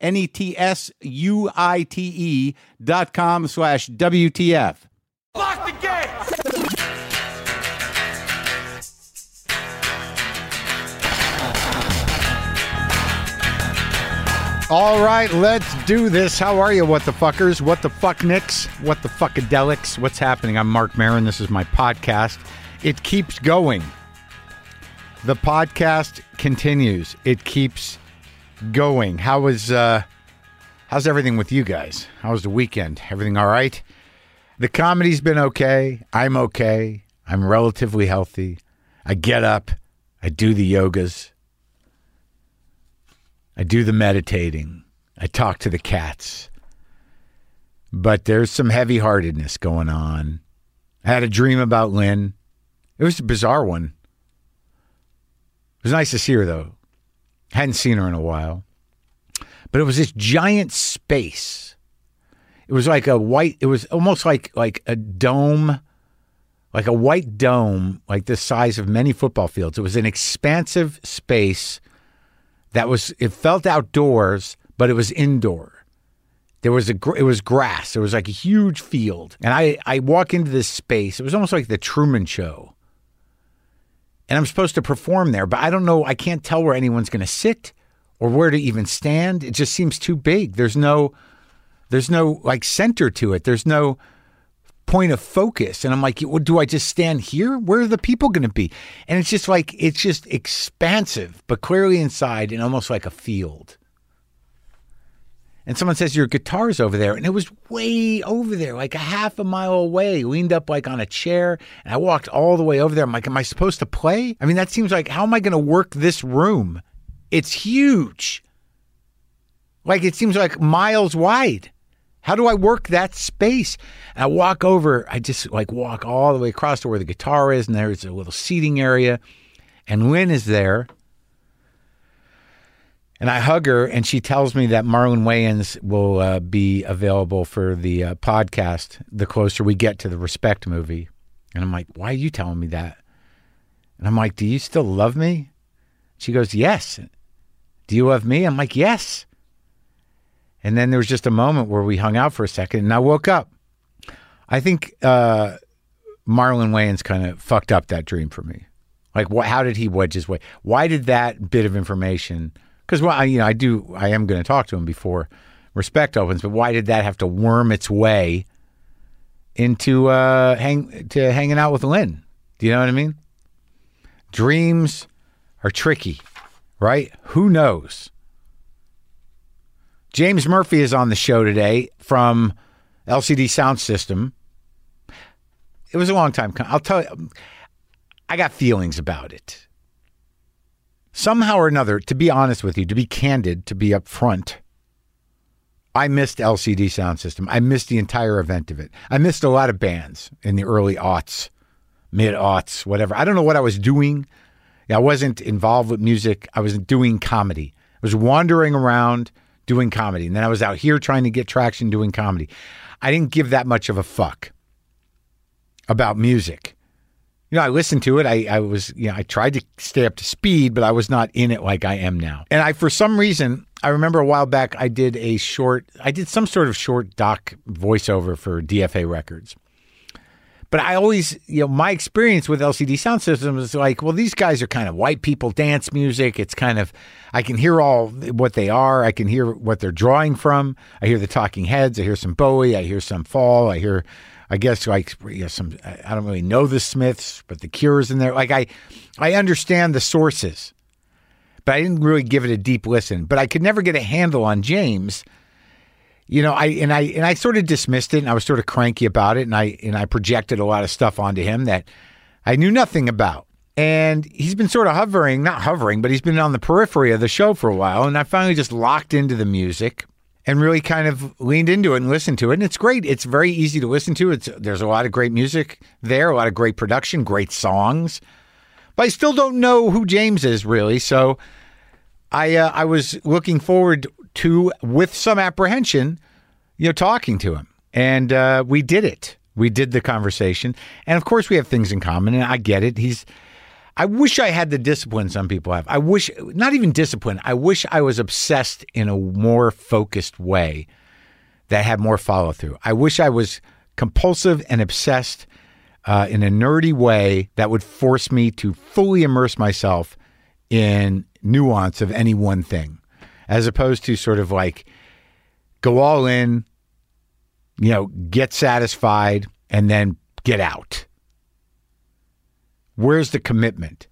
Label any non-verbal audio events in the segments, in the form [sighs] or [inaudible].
N E T S U I T E dot com slash WTF. Lock the gate! All right, let's do this. How are you, what the fuckers? What the fuck nicks? What the fuckadelics? What's happening? I'm Marc Maron. This is my podcast. It keeps going. The podcast continues. It keeps going. How was uh how's everything with you guys? How was the weekend? Everything all right? The comedy's been okay. I'm okay. I'm relatively healthy. I get up. I do the yogas. I do the meditating. I talk to the cats. But there's some heavy heartedness going on. I had a dream about Lynn. It was a bizarre one. It was nice to see her, though. Hadn't seen her in a while. But it was this giant space. It was like a white, it was almost like like a dome, like a white dome, like the size of many football fields. It was an expansive space that was it felt outdoors, but it was indoor. There was a it was grass. There was like a huge field, and I I walk into this space. It was almost like the Truman Show, and I'm supposed to perform there, but I don't know. I can't tell where anyone's going to sit or where to even stand. It just seems too big. There's no there's no like center to it. There's no point of focus. And I'm like, well, do I just stand here? Where are the people going to be? And it's just like, it's just expansive, but clearly inside and almost like a field. And someone says, Your guitar's over there. And it was way over there, like a half a mile away, leaned up like on a chair. And I walked all the way over there. I'm like, Am I supposed to play? I mean, that seems like, how am I going to work this room? It's huge. Like, it seems like miles wide. How do I work that space? And I walk over, I just like walk all the way across to where the guitar is, and there's a little seating area. And Lynn is there. And I hug her, and she tells me that Marlon Wayans will uh, be available for the uh, podcast the closer we get to the Respect movie. And I'm like, why are you telling me that? And I'm like, do you still love me? She goes, yes. Do you love me? I'm like, yes. And then there was just a moment where we hung out for a second, and I woke up. I think uh, Marlon Wayans kind of fucked up that dream for me. Like? How did he wedge his way? Why did that bit of information? Because well, I, you know, I do. I am going to talk to him before respect opens, but why did that have to worm its way into uh, hang to hanging out with Lynn? Do you know what I mean? Dreams are tricky, right? Who knows? James Murphy is on the show today from LCD Soundsystem. It was a long time. I'll tell you, I got feelings about it. Somehow or another, to be honest with you, to be candid, to be upfront, I missed LCD Soundsystem. I missed the entire event of it. I missed a lot of bands in the early aughts, mid aughts, whatever. I don't know what I was doing. I wasn't involved with music. I was doing comedy. I was wandering around doing comedy. And then I was out here trying to get traction doing comedy. I didn't give that much of a fuck about music. You know, I listened to it. I, I was, you know, I tried to stay up to speed, but I was not in it like I am now. And I, for some reason, I remember a while back, I did a short, I did some sort of short doc voiceover for DFA Records. But I always, you know, my experience with LCD Soundsystems is like, well, these guys are kind of white people dance music. It's kind of, I can hear all what they are. I can hear what they're drawing from. I hear the Talking Heads. I hear some Bowie. I hear some Fall. I hear I guess like you know, some I don't really know the Smiths, but the Cure's in there. Like I, I understand the sources, but I didn't really give it a deep listen. But I could never get a handle on James. You know, I and I and I sort of dismissed it, and I was sort of cranky about it, and I and I projected a lot of stuff onto him that I knew nothing about. And he's been sort of hovering, not hovering, but he's been on the periphery of the show for a while. And I finally just locked into the music and really kind of leaned into it and listened to it. And it's great. It's very easy to listen to. It's there's a lot of great music there, a lot of great production, great songs. But I still don't know who James is really. So I uh, I was looking forward to with some apprehension, you know, talking to him, and uh, we did it. We did the conversation, and of course, we have things in common. And I get it. He's I wish I had the discipline some people have. I wish, not even discipline, I wish I was obsessed in a more focused way that had more follow through. I wish I was compulsive and obsessed uh, in a nerdy way that would force me to fully immerse myself in nuance of any one thing, as opposed to sort of like go all in, you know, get satisfied, and then get out. Where's the commitment?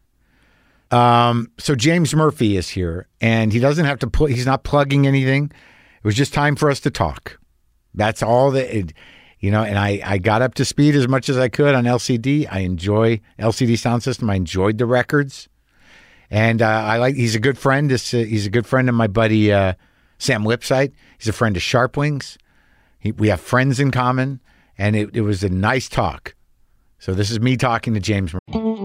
Um, so James Murphy is here, and he doesn't have to put. He's not plugging anything. It was just time for us to talk. That's all that. It, you know, and I, I got up to speed as much as I could on LCD. I enjoy LCD Soundsystem. I enjoyed the records, and uh, I like. He's a good friend. This, uh, he's a good friend of my buddy uh, Sam Lipsyte. He's a friend of Sharpwings. He, we have friends in common, and it, it was a nice talk. So this is me talking to James.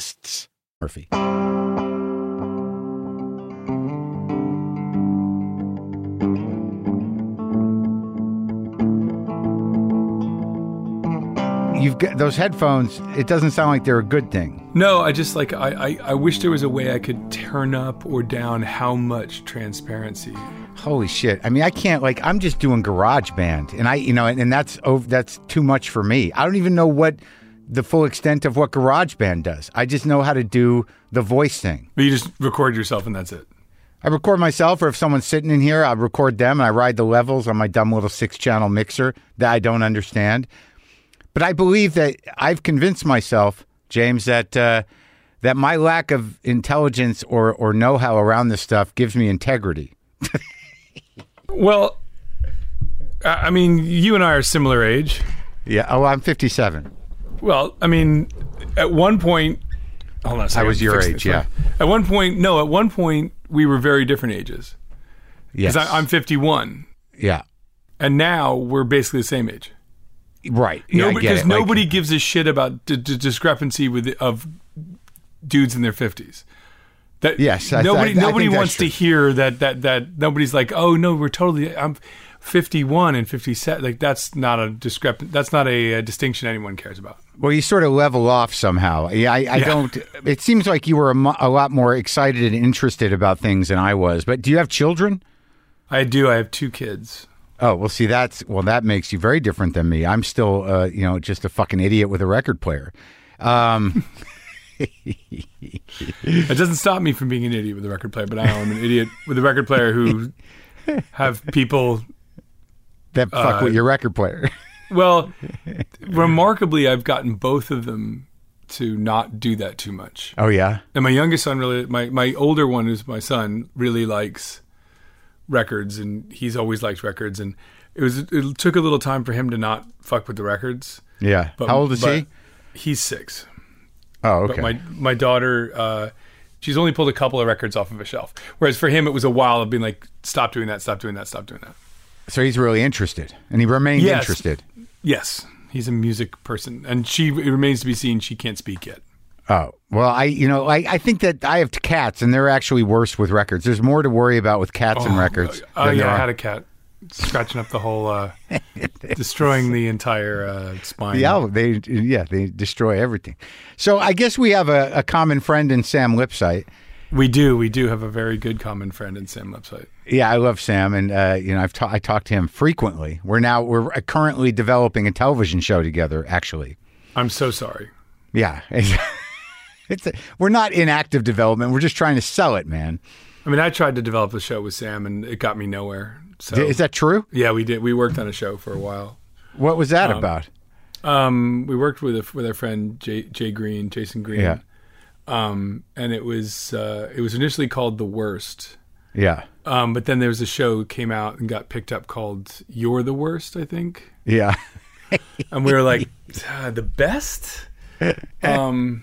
podcasts. Murphy. You've got those headphones. It doesn't sound like they're a good thing. No, I just like I, I, I wish there was a way I could turn up or down how much transparency. Holy shit! I mean, I can't like I'm just doing GarageBand, and I you know, and, and that's oh, that's too much for me. I don't even know what the full extent of what GarageBand does. I just know how to do the voice thing. But you just record yourself and that's it. I record myself, or if someone's sitting in here, I record them and I ride the levels on my dumb little six channel mixer that I don't understand. But I believe that I've convinced myself, James, that uh, that my lack of intelligence or or know how around this stuff gives me integrity. [laughs] well, I mean, you and I are similar age. Yeah. Oh, I'm 57. Well, I mean, at one point, hold on. I was your age, yeah. At one point, no, at one point, we were very different ages. Yes. Because I'm 51. Yeah. And now we're basically the same age. Right. Yeah, nobody, because nobody like, gives a shit about the d- discrepancy with of dudes in their 50s. That yes, nobody I, I, nobody wants true. to hear that that that nobody's like, oh no, we're totally. I'm 51 and 57 like that's not a discrepant that's not a, a, distinction anyone cares about well you sort of level off somehow. I, I, I don't it seems like you were a, a, lot more excited and interested about things than i was but do you have children? I do i have two kids. Oh well see that's well that makes you very different than me. I'm still uh, you know just a fucking idiot with a record player. Um, [laughs] it doesn't stop me from being an idiot with a record player but i am an idiot with a record player who [laughs] have people that fuck uh, with your record player. Well, remarkably, I've gotten both of them to not do that too much. Oh yeah. And my youngest son really, my my older one is my son really likes records, and he's always liked records, and it was it took a little time for him to not fuck with the records. Yeah. But, How old is he? He's six. Oh, But okay. my my daughter, uh, she's only pulled a couple of records off of a shelf. Whereas for him, it was a while of being like, stop doing that, stop doing that, stop doing that. so he's really interested, and he remained Yes. interested. Yes, he's a music person, and she it remains to be seen. She can't speak yet. Oh well, I you know I, I think that I have cats, and they're actually worse with records. There's more to worry about with cats and records. Oh than there yeah, I had a cat scratching up the whole, uh, [laughs] destroying the entire uh, spine. Album, they yeah, they destroy everything. So I guess we have a, a common friend in Sam Lipsyte. We do, we do have a very good common friend in Sam Lipsyte. Yeah, I love Sam, and uh, you know I've ta- I talk to him frequently. We're now we're currently developing a television show together. Actually, I'm so sorry. yeah, [laughs] it's a, we're not in active development. We're just trying to sell it, man. I mean, I tried to develop a show with Sam, and it got me nowhere. So Is that true? yeah, we did. We worked on a show for a while. What was that about? Um, we worked with a, with our friend Jay, Jay Green, Jason Green. Yeah. Um, and it was uh, it was initially called The Worst. Yeah, Um, but then there was a show came out and got picked up called You're the Worst, I think. yeah. [laughs] And we were like, "Ah, the best. [laughs] Um,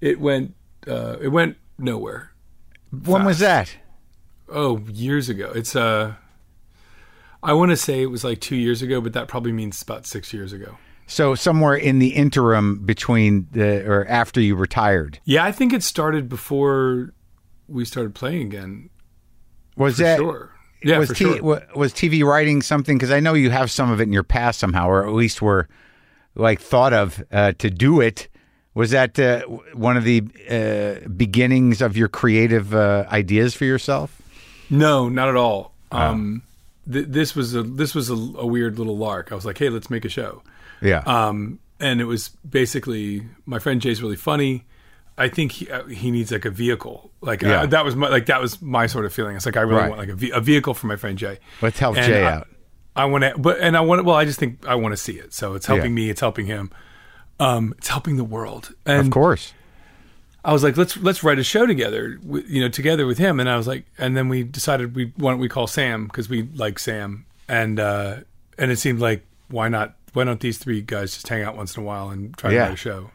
it went uh, it went nowhere. When was that? Oh, years ago. It's uh, I want to say it was like two years ago, but that probably means about six years ago. So somewhere in the interim between the or after you retired, Yeah, I think it started before we started playing again. was For that sure. Yeah, was for T- sure. wa- was TV writing something? Because I know you have some of it in your past somehow, or at least were like thought of uh, to do it. Was that uh, one of the uh, beginnings of your creative uh, ideas for yourself? No, not at all. Um, th- this was a this was a, a weird little lark. I was like, hey, let's make a show. Yeah, Um, and it was basically my friend Jay's really funny. I think he uh, he needs like a vehicle. Like Yeah. uh, that was my like that was my sort of feeling. It's like I really Right. want like a, ve- a vehicle for my friend Jay. let's help And Jay I- out. I want to, but and I want. Well, I just think I want to see it. So it's helping Yeah. me. It's helping him. Um, it's helping the world. And Of course, I was like, let's let's write a show together, you know, together with him. And I was like, and then we decided we why don't we call Sam because we like Sam, and uh, and it seemed like why not? Why don't these three guys just hang out once in a while and try Yeah. to write a show?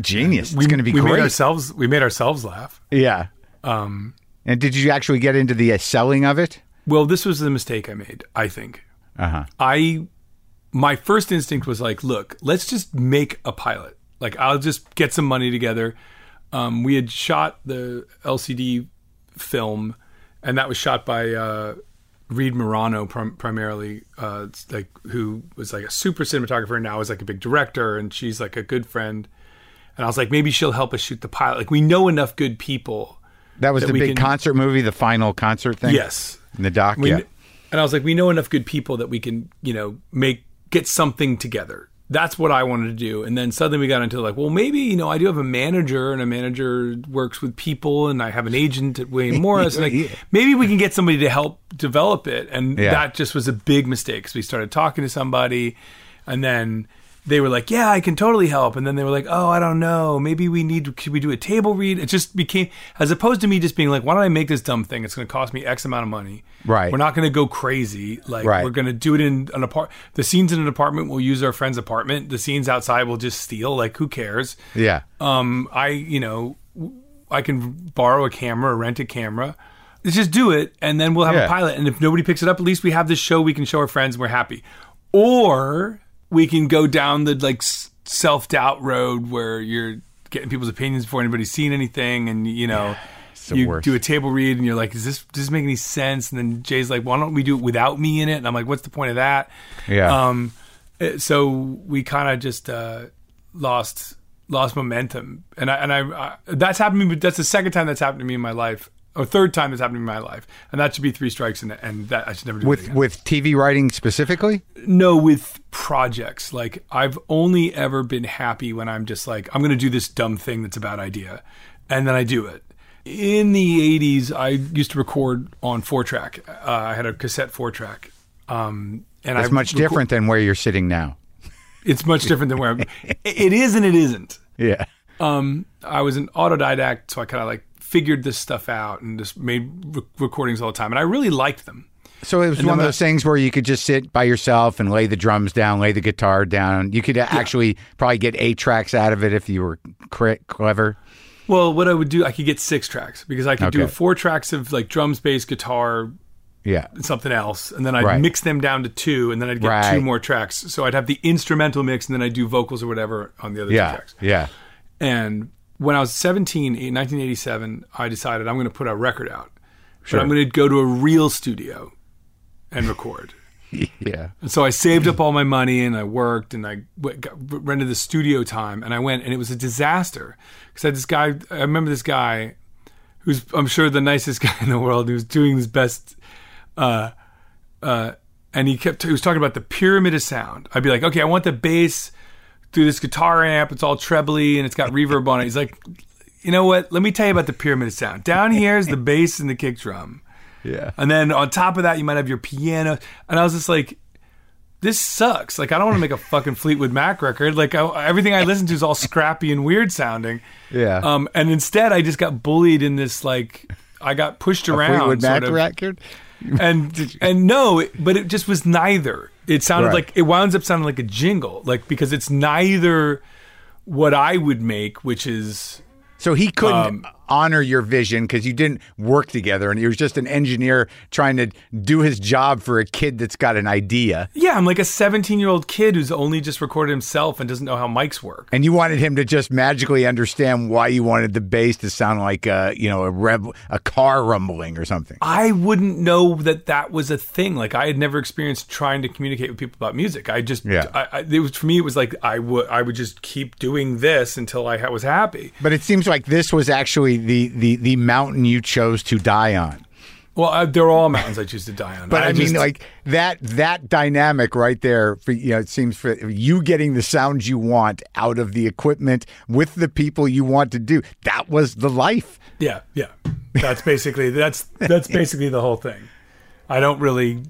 genius. We, it's going to be we made ourselves we made ourselves laugh. yeah. Um, And did you actually get into the uh, selling of it? well, this was the mistake I made. I think Uh huh. I my first instinct was like, look, let's just make a pilot. Like I'll just get some money together. Um, we had shot the LCD film, and that was shot by uh, Reed Morano prim- primarily, uh, like who was like a super cinematographer and now is like a big director, and she's like a good friend. And I was like, maybe she'll help us shoot the pilot. Like we know enough good people. That was That the big can- concert movie, the final concert thing. Yes, in the doc. we, yeah, And I was like, we know enough good people that we can, you know, make get something together. That's what I wanted to do. And then suddenly we got into like, well, maybe you know, I do have a manager, and a manager works with people, and I have an agent at Wayne [laughs] Morris. and like, Yeah. maybe we can get somebody to help develop it. And Yeah. that just was a big mistake. because we started talking to somebody, and then they were like, "Yeah, I can totally help." And then they were like, "Oh, I don't know. Maybe we need. Should we do a table read?" It just became as opposed to me just being like, "Why don't I make this dumb thing? It's going to cost me X amount of money. Right. We're not going to go crazy. Like Right. we're going to do it in an apart. The scenes in an apartment, we'll use our friend's apartment. The scenes outside, we'll just steal. Like who cares? yeah. um, I, you know, I can borrow a camera or rent a camera. Let's just do it, and then we'll have Yeah. a pilot. And if nobody picks it up, at least we have this show we can show our friends. And we're happy. Or we can go down the like self doubt road where you're getting people's opinions before anybody's seen anything, and you know. you worst. do a table read and you're like, "Is this does this make any sense?" And then Jay's like, "Why don't we do it without me in it?" And I'm like, "What's the point of that?" Yeah. Um, uh, so we kind of just uh, lost lost momentum, and I and I, I that's happened to me. But that's the second time that's happened to me in my life, or third time that's happened in my life, and that should be three strikes, and and that I should never do it with with TV writing specifically. No, with projects. Like I've only ever been happy when I'm just like, I'm going to do this dumb thing that's a bad idea, and then I do it. In the '80s, I used to record on four track. Uh, I had a cassette four track. Um, and It's I much reco- different than where you're sitting now. It's much different than where I'm. [laughs] it is and it isn't. Yeah. Um, I was an autodidact, so I kind of like figured this stuff out and just made re- recordings all the time, and I really liked them. So it was And one of those things where you could just sit by yourself and lay the drums down, lay the guitar down. You could uh, actually probably get eight tracks out of it if you were cre- clever. Well, what I would do, I could get six tracks because I could do four tracks of like drums, bass, guitar, Yeah. and something else, and then I'd Right. mix them down to two, and then I'd get Right. two more tracks. So I'd have the instrumental mix, and then I'd do vocals or whatever on the other two Yeah. tracks. Yeah. And when I was 17, in 1987, I decided I'm going to put a record out. Sure. But I'm going to go to a real studio and record. [laughs] Yeah. And so I saved up all my money and I worked and I w- got, rented the studio time and I went and it was a disaster because I had this guy. I remember this guy who's I'm sure the nicest [laughs] guy in the world who was doing his best. Uh, uh, and he kept he was talking about the pyramid of sound. I'd be like, okay, I want the bass through this guitar amp. It's all trebly and it's got reverb on it. He's like, you know what? Let me tell you about the pyramid of sound. Down here is the bass and the kick drum. Yeah. And then on top of that, you might have your piano. And I was just like, this sucks. Like, I don't want to make a fucking Fleetwood Mac record. Like, I, everything I listen to is all scrappy and weird sounding. Yeah. Um, and instead, I just got bullied in this, like, I got pushed around. Fleetwood Mac of. record. And, and no, it- but it just was neither. It sounded Right. like, it winds up sounding like a jingle. Like, because it's neither what I would make, which is. So he couldn't Um, honor your vision because you didn't work together, and he was just an engineer trying to do his job for a kid that's got an idea. Yeah, I'm like a 17 year old kid who's only just recorded himself and doesn't know how mics work. And you wanted him to just magically understand why you wanted the bass to sound like a, you know, a rev, a car rumbling or something. I wouldn't know that that was a thing. Like I had never experienced trying to communicate with people about music. I just, Yeah. I, I, it was for me. It was like I would, I would just keep doing this until I ha- was happy. But it seems like this was actually the the the mountain you chose to die on. Well, uh, I, they're all mountains I choose to die on. But I, mean, just- like that that dynamic right there. For you know, it seems for you getting the sounds you want out of the equipment with the people you want to do. That was the life. yeah, yeah. That's basically that's that's [laughs] basically the whole thing. I don't really,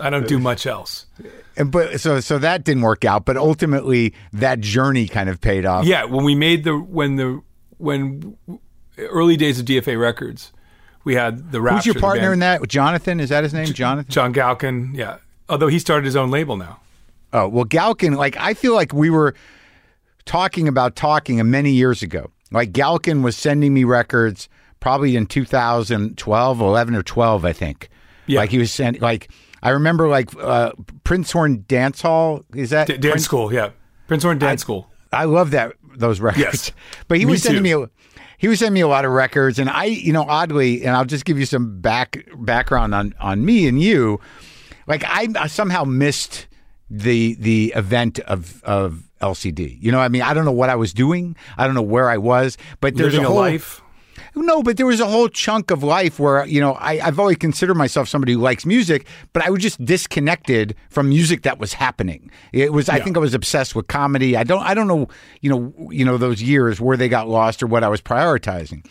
I don't do much else. And but so so that didn't work out. But ultimately, that journey kind of paid off. Yeah, when we made the when the when early days of DFA Records, we had the Rapture. Who's your partner in that? Jonathan? Is that his name? Jonathan? John Galkin, yeah. Although he started his own label now. Oh, well, Galkin, like, I feel like we were talking about talking many years ago. Like, Galkin was sending me records probably in 2012, 11 or 12, I think. Yeah. Like, he was sending, like, I remember, like, uh, Prinzhorn Dance Hall. Is that? D- dance Prince- School, yeah. Prinzhorn Dance School. I love that, those records. Yes. But he Me was sending too. me, a, he was sending me a lot of records. And I, you know, oddly, and I'll just give you some back background on, on me and you. Like, I, I somehow missed the the event of of LCD. You know, I mean, I don't know what I was doing. I don't know where I was, but there's Living a a whole life. No, but there was a whole chunk of life where you know I, I've always considered myself somebody who likes music, but I was just disconnected from music that was happening. It was I think I was obsessed with comedy. I don't I don't know you know you know those years where they got lost or what I was prioritizing.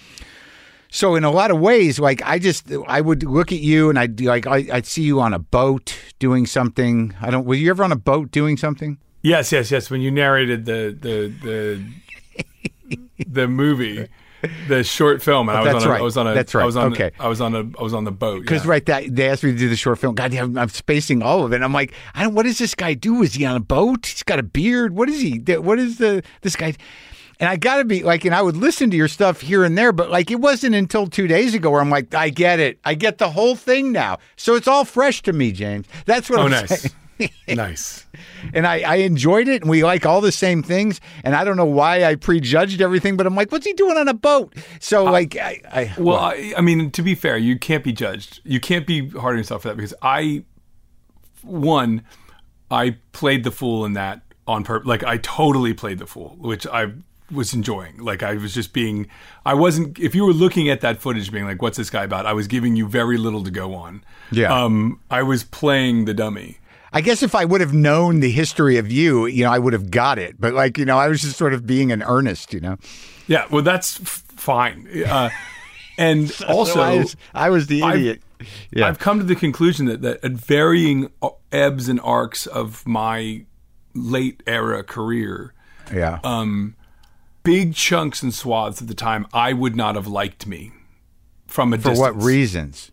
So in a lot of ways, like I just I would look at you and I'd like I, I'd see you on a boat doing something. I don't. Were you ever on a boat doing something? Yes, yes, yes. When you narrated the the the [laughs] the movie, [laughs] the short film, and I oh, was That's on a, right. I was on a That's right. I was on Okay. I was on a I was on the boat. Because yeah. right, that they asked me to do the short film. God, damn, I'm spacing all of it. I'm like, I don't. What does this guy do? Is he on a boat? He's got a beard. What is he? What is the this guy? And I got to be like, and I would listen to your stuff here and there, but like, it wasn't until two days ago where I'm like, I get it. I get the whole thing now. So it's all fresh to me, James. That's what Oh, I'm nice, saying. [laughs] nice. And I, I enjoyed it, and we like all the same things. And I don't know why I prejudged everything, but I'm like, what's he doing on a boat? So like, I, I Well, I, I mean, to be fair, you can't be judged. You can't be hard on yourself for that because I, one, I played the fool in that on purpose. Like I totally played the fool, which I was enjoying. Like I was just being, I wasn't. If you were looking at that footage, being like, "What's this guy about?" I was giving you very little to go on. Yeah. Um, I was playing the dummy. I guess if I would have known the history of you, you know, I would have got it. But like, you know, I was just sort of being an earnest, you know. Yeah. Well, that's f- fine. Uh, and [laughs] also, So I was, I was the I've- idiot. yeah. I've come to the conclusion that, that at varying ebbs and arcs of my late era career, yeah. um, big chunks and swaths of the time, I would not have liked me from a For distance. what reasons?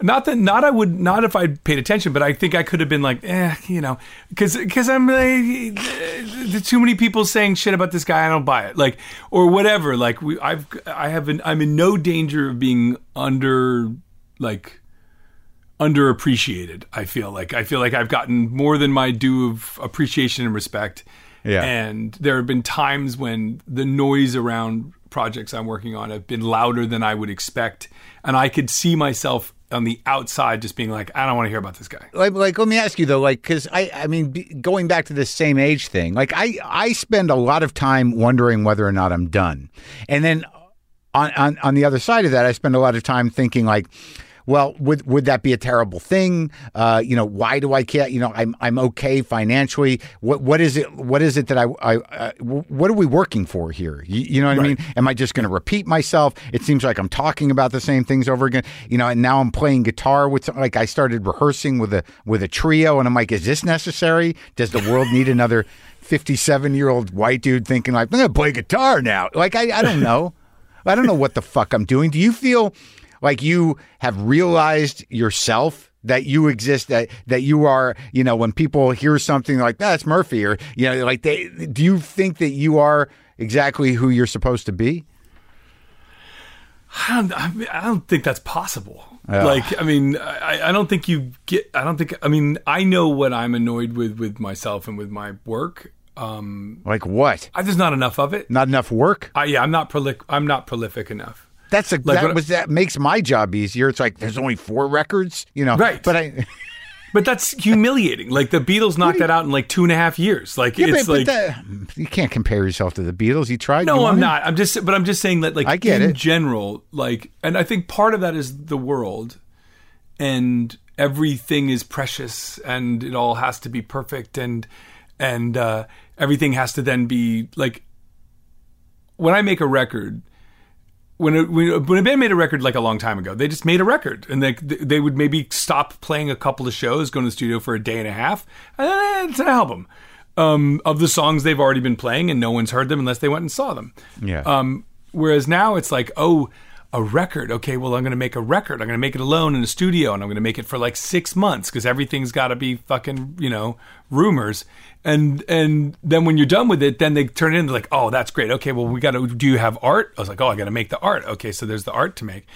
Not that, not I would, not if I'd paid attention, but I think I could have been like, eh, you know, because because I'm like, uh, too many people saying shit about this guy, I don't buy it, like, or whatever. Like we, I've, I have, been, I'm in no danger of being under, like, underappreciated. I feel like I feel like I've gotten more than my due of appreciation and respect. Yeah. And there have been times when the noise around projects I'm working on have been louder than I would expect, and I could see myself on the outside just being like, I don't want to hear about this guy. like, like let me ask you though like because i i mean be- going back to this same age thing like i i spend a lot of time wondering whether or not i'm done and then on on, on the other side of that i spend a lot of time thinking like well, would would that be a terrible thing? Uh, you know, why do I care? You know, I'm I'm okay financially. What what is it? What is it that I, I uh, what are we working for here? You, you know what I mean? Am I just going to repeat myself? It seems like I'm talking about the same things over again. You know, and now I'm playing guitar with some- like I started rehearsing with a with a trio, and I'm like, is this necessary? Does the world need another 57 year old white dude thinking like I'm going to play guitar now? Like I I don't know. I don't know what the fuck I'm doing. Do you feel like you have realized yourself that you exist that that you are you know when people hear something like that's Murphy or you know like they do you think that you are exactly who you're supposed to be? I don't, I, don't think that's possible. Like, I mean, I, I don't think you get. I don't think. I mean, I know what I'm annoyed with with myself and with my work. Um, Like what? I, there's not enough of it. Not enough work? I, yeah, I'm not prolific. I'm not prolific enough. That's a Like that was that makes my job easier. It's like there's only four records, you know. Right. But I [laughs] [laughs] But that's humiliating. Like the Beatles knocked that out in like two and a half years. Like yeah, it's but, like but that, you can't compare yourself to the Beatles. You tried. no, You I'm not. I'm just, but I'm just saying that like I get in it. general, like, and I think part of that is the world, and everything is precious, and it all has to be perfect, and and uh, everything has to then be like when I make a record. When a, when a- when a band made a record like a long time ago, they just made a record, and they they would maybe stop playing a couple of shows, go to the studio for a day and a half, and then it's an album um, of the songs they've already been playing, and no one's heard them unless they went and saw them. Yeah. Um, whereas now it's like, oh, a record. Okay, well, I'm going to make a record. I'm going to make it alone in a studio, and I'm going to make it for like six months because everything's got to be fucking, you know, rumors. And and then when you're done with it, then they turn it into like, oh, that's great. Okay, well, we got to. Do you have art? I was like, oh, I got to make the art. Okay, so there's the art to make.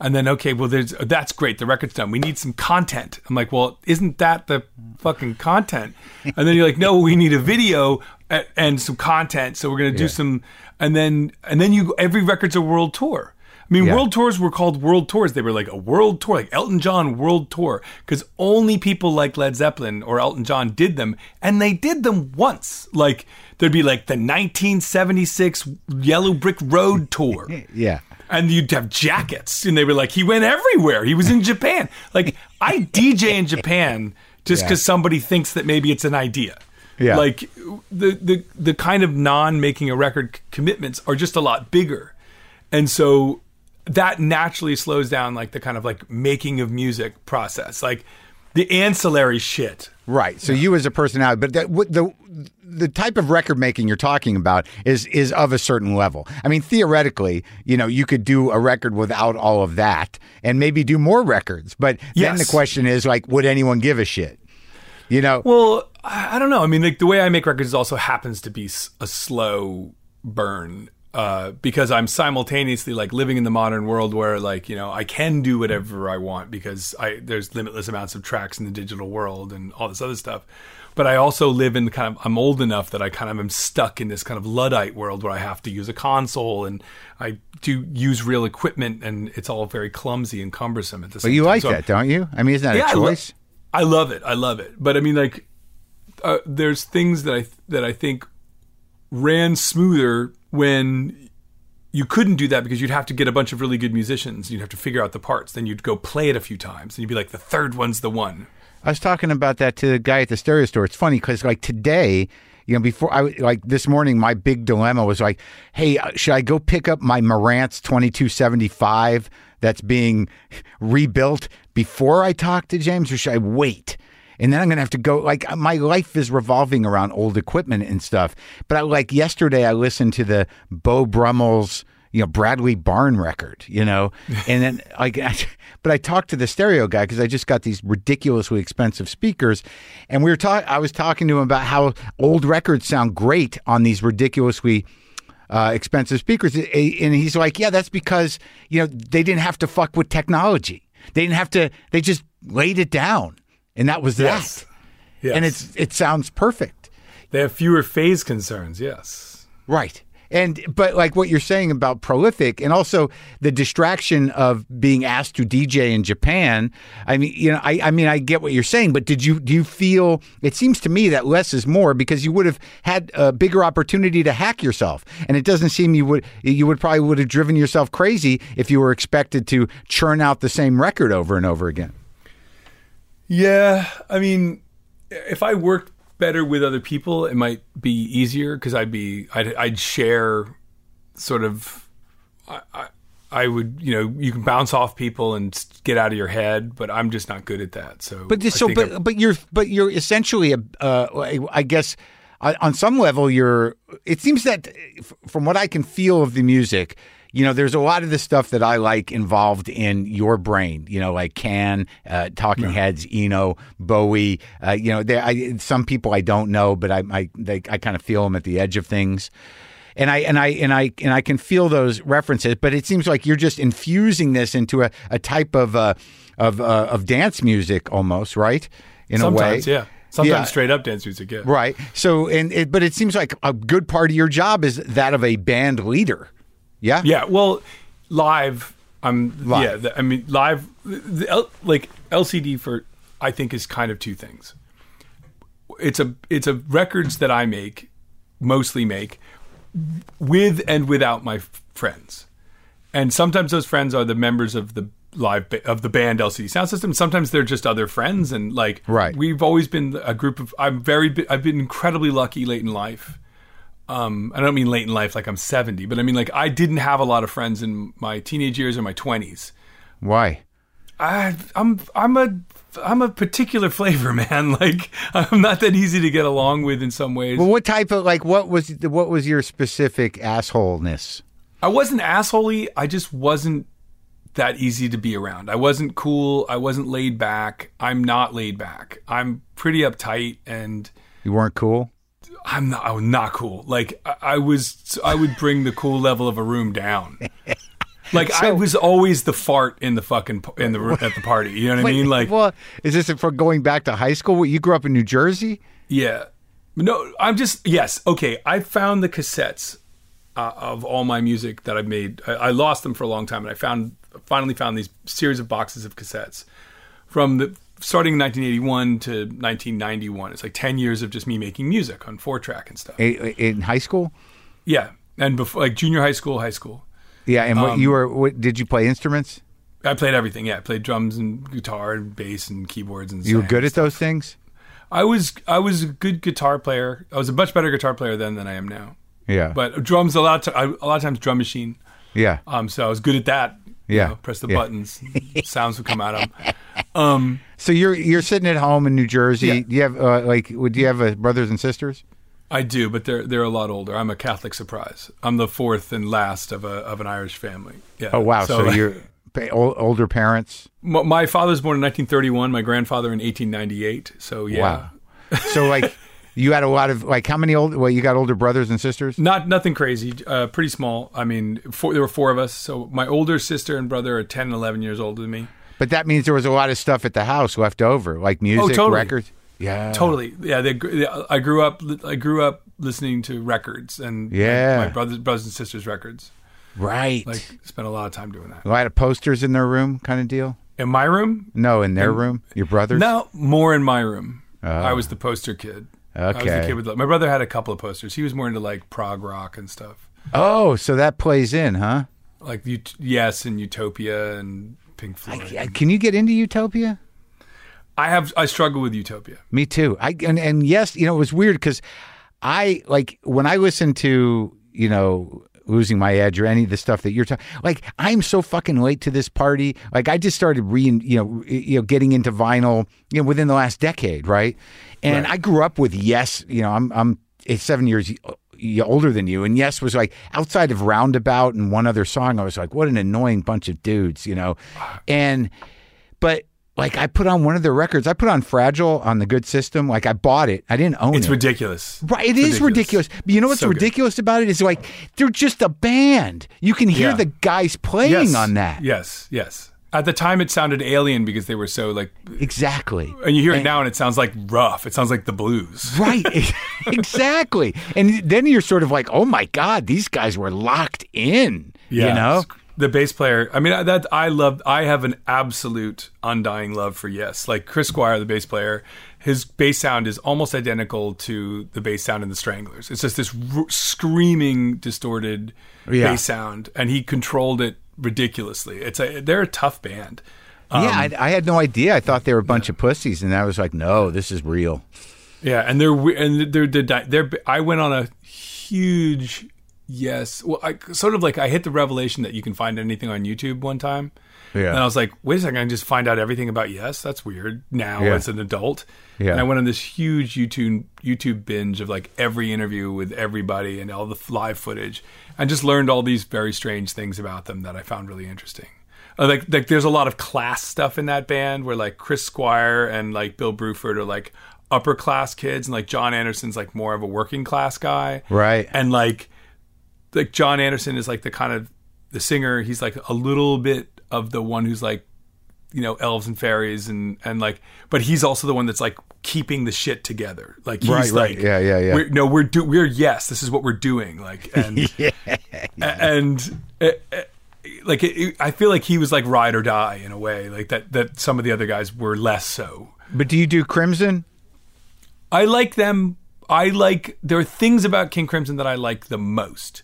And then okay, well, there's that's great. The record's done. We need some content. I'm like, well, isn't that the fucking content? And then you're like, no, we need a video a- and some content. So we're gonna do some, and then and then you every record's a world tour. I mean, Yeah. world tours were called world tours. They were like a world tour, like Elton John world tour, because only people like Led Zeppelin or Elton John did them, and they did them once. Like there'd be like the 1976 Yellow Brick Road [laughs] tour Yeah. and you'd have jackets and they were like he went everywhere he was in japan like i dj in japan just Yeah. because somebody thinks that maybe it's an idea Yeah. like the the the kind of non making a record commitments are just a lot bigger and so that naturally slows down like the kind of like making of music process like the ancillary shit Right. So you as a personality, but that, what the the type of record making you're talking about is is of a certain level. I mean, theoretically, you know, you could do a record without all of that, and maybe do more records. But then the question is, like, would anyone give a shit? You know? Well, I don't know. I mean, like the way I make records also happens to be a slow burn uh, because I'm simultaneously like living in the modern world where like you know I can do whatever I want because I there's limitless amounts of tracks in the digital world and all this other stuff. But I also live in the kind of I'm old enough that I kind of am stuck in this kind of luddite world where I have to use a console and I do use real equipment and it's all very clumsy and cumbersome at the same but you time. like So I'm- that, don't you? I mean, isn't that yeah, a I lo- choice? I love it. I love it. But I mean, like, uh, there's things that I that I think ran smoother when you couldn't do that because you'd have to get a bunch of really good musicians. You'd have to figure out the parts. Then you'd go play it a few times, and you'd be like, the third one's the one. I was talking about that to the guy at the stereo store. It's funny because like today, you know, before I like this morning, my big dilemma was like, hey, uh, should I go pick up my Marantz twenty two seventy five that's being [laughs] rebuilt before I talk to James, or should I wait? And then I'm gonna have to go. Like my life is revolving around old equipment and stuff. But I like yesterday, I listened to the Beau Brummels you know Bradley Barn record, you know, [laughs] and then like, I, but I talked to the stereo guy because I just got these ridiculously expensive speakers, and we were talking. I was talking to him about how old records sound great on these ridiculously. Uh, expensive speakers, and he's like, "Yeah, that's because you know they didn't have to fuck with technology. They didn't have to. They just laid it down, and that was Yes. that. Yes. And it's it sounds perfect. they have fewer phase concerns. Yes. Right. And but like what you're saying about prolific and also the distraction of being asked to DJ in Japan. I mean, you know, I, I mean I get what you're saying, but did you do you feel it seems to me that less is more because you would have had a bigger opportunity to hack yourself. And it doesn't seem you would you would probably would have driven yourself crazy if you were expected to churn out the same record over and over again. Yeah, I mean, if I worked better with other people, it might be easier because I'd be I'd, I'd share sort of. I, I, I would, you know, you can bounce off people and get out of your head, but I'm just not good at that. So, But I so, but I'm- but you're but you're essentially a. Uh, I guess on some level, you're. It seems that f- from what I can feel of the music, you know, there's a lot of the stuff that I like involved in your brain. You know, like Can, uh, Talking Heads, Eno, Bowie. Uh, you know, there. I, some people I don't know, but I I they, I kind of feel them at the edge of things. And I and I and I and I can feel those references, but it seems like you're just infusing this into a, a type of uh, of uh, of dance music almost, right? In sometimes, a way, yeah, sometimes Yeah. straight up dance music, yeah. right. So, and it, but it seems like a good part of your job is that of a band leader. Yeah, Yeah, well, live. Um, I'm Live. yeah. The, I mean, live. The, L, like LCD for I think is kind of two things. It's a it's a records that I make, mostly make, with and without my f- friends, and sometimes those friends are the members of the live ba- of the band LCD Soundsystem. Sometimes they're just other friends, and like Right. we've always been a group of. I'm very. I've been incredibly lucky late in life um, I don't mean late in life like I'm 70, but I mean like I didn't have a lot of friends in my teenage years or my 20s. Why? I, I'm I'm a I'm a particular flavor, [laughs] man. Like I'm not that easy to get along with in some ways. Well, what type of like what was what was your specific assholeness? I wasn't assholey. I just wasn't that easy to be around. I wasn't cool. I wasn't laid back. I'm not laid back. I'm pretty uptight and You weren't cool. I'm not. I'm not cool. Like I, I was. I would bring the cool level of a room down. [laughs] Like I was always the fart in the fucking in the room at the party. You know what I mean? Like well, is this for going back to high school? You grew up in New Jersey. yeah. No, I'm just yes. Okay, I found the cassettes uh, of all my music that I've made. I, I lost them for a long time, and I found finally found these series of boxes of cassettes from the starting in 1981 to 1991. It's like 10 years of just me making music on four track and stuff. In high school? Yeah, and before like junior high school, high school. Yeah, and Um, what you were what did you play instruments? I played everything. Yeah, I played drums and guitar and bass and keyboards and. Stuff. You were good at those things? I was. I was a good guitar player. I was a much better guitar player then than I am now. Yeah. But drums a lot. Of, a lot of times drum machine. yeah. Um, so I was good at that. You Yeah. know, press the Yeah. buttons, [laughs] sounds would come out of them. Um, So you're you're sitting at home in New Jersey. Yeah. Do you have uh, like would you have uh, brothers and sisters? I do, but they're they're a lot older. I'm a Catholic surprise. I'm the fourth and last of a of an Irish family. Yeah. Oh wow! So, [laughs] you're pa- older parents. My, my father was born in 1931. My grandfather in 1898. So yeah. Wow. So like [laughs] you had a lot of like how many old? Well, you got older brothers and sisters. Not nothing crazy. Uh, pretty small. I mean, four, there were four of us. So my older sister and brother are 10 and 11 years older than me. But that means there was a lot of stuff at the house left over, like music, Oh, totally. records. Yeah. Totally. Yeah. They, gr- I grew up. I grew up listening to records and Yeah. my, my brothers, brothers and sisters records. Right. Like spent a lot of time doing that. a lot of posters in their room, kind of deal. In my room, No, in their room. Your brothers. no, more in my room. I was the poster kid. I was the Okay. kid with my brother had a couple of posters. He was more into like prog rock and stuff, Oh, so that plays in, huh? like Yes and Utopia and Pink Floyd. Yeah, Can you get into Utopia? I have I struggle with Utopia. Me too. I and, and yes, you know, it was weird because I like when I listen to you know losing my edge or any of the stuff that you're talking. Like I'm so fucking late to this party. Like I just started re you know you know getting into vinyl you know within the last decade, right? And I grew up with Yes. You know, I'm I'm seven years older than you. And Yes was like outside of Roundabout and one other song. I was like, what an annoying bunch of dudes, you know. And but like I put on one of their records. I put on Fragile on the Good System. Like I bought it. I didn't own It's it. It's ridiculous. Right, it is ridiculous. But you know what's So good. ridiculous about it is like they're just a band. You can hear Yeah. the guys playing Yes. on that. Yes, yes. At the time, it sounded alien because they were so like, Exactly. and you hear it now and it sounds like rough. It sounds like the blues. Right, [laughs] [laughs] exactly. And then you're sort of like, oh my god, these guys were locked in. Yeah, You know, the bass player. I mean, that I love. I have an absolute undying love for Yes. Like Chris Squire, the bass player, his bass sound is almost identical to the bass sound in the Stranglers. It's just this r- screaming, distorted Yeah. bass sound, and he controlled it ridiculously. It's a they're a tough band. yeah. Um, I, I had no idea. I thought they were a bunch of pussies, and I was like, no, this is real. Yeah, and they're and they're they're, they're I went on a huge yes. Well, I sort of like I hit the revelation that you can find anything on YouTube one time. Yeah. And I was like, wait a second, I can just find out everything about Yes. That's weird. Now Yeah. as an adult. Yeah. And I went on this huge YouTube YouTube binge of like every interview with everybody and all the live footage, and just learned all these very strange things about them that I found really interesting. Uh, Like, like there's a lot of class stuff in that band where like Chris Squire and like Bill Bruford are like upper class kids, and like Jon Anderson's like more of a working class guy, Right. and like like Jon Anderson is like the kind of the singer. He's like a little bit of the one who's like, you know, elves and fairies and and like, but he's also the one that's like keeping the shit together. Like he's Right, right. like, Yeah, yeah, yeah. We're, no, we're do we're yes, this is what we're doing. Like [laughs] and and. uh, uh, like it, it- I feel like he was like ride or die in a way, like that. That some of the other guys were less so. But do you do Crimson? I like them. I like there are things about King Crimson that I like the most,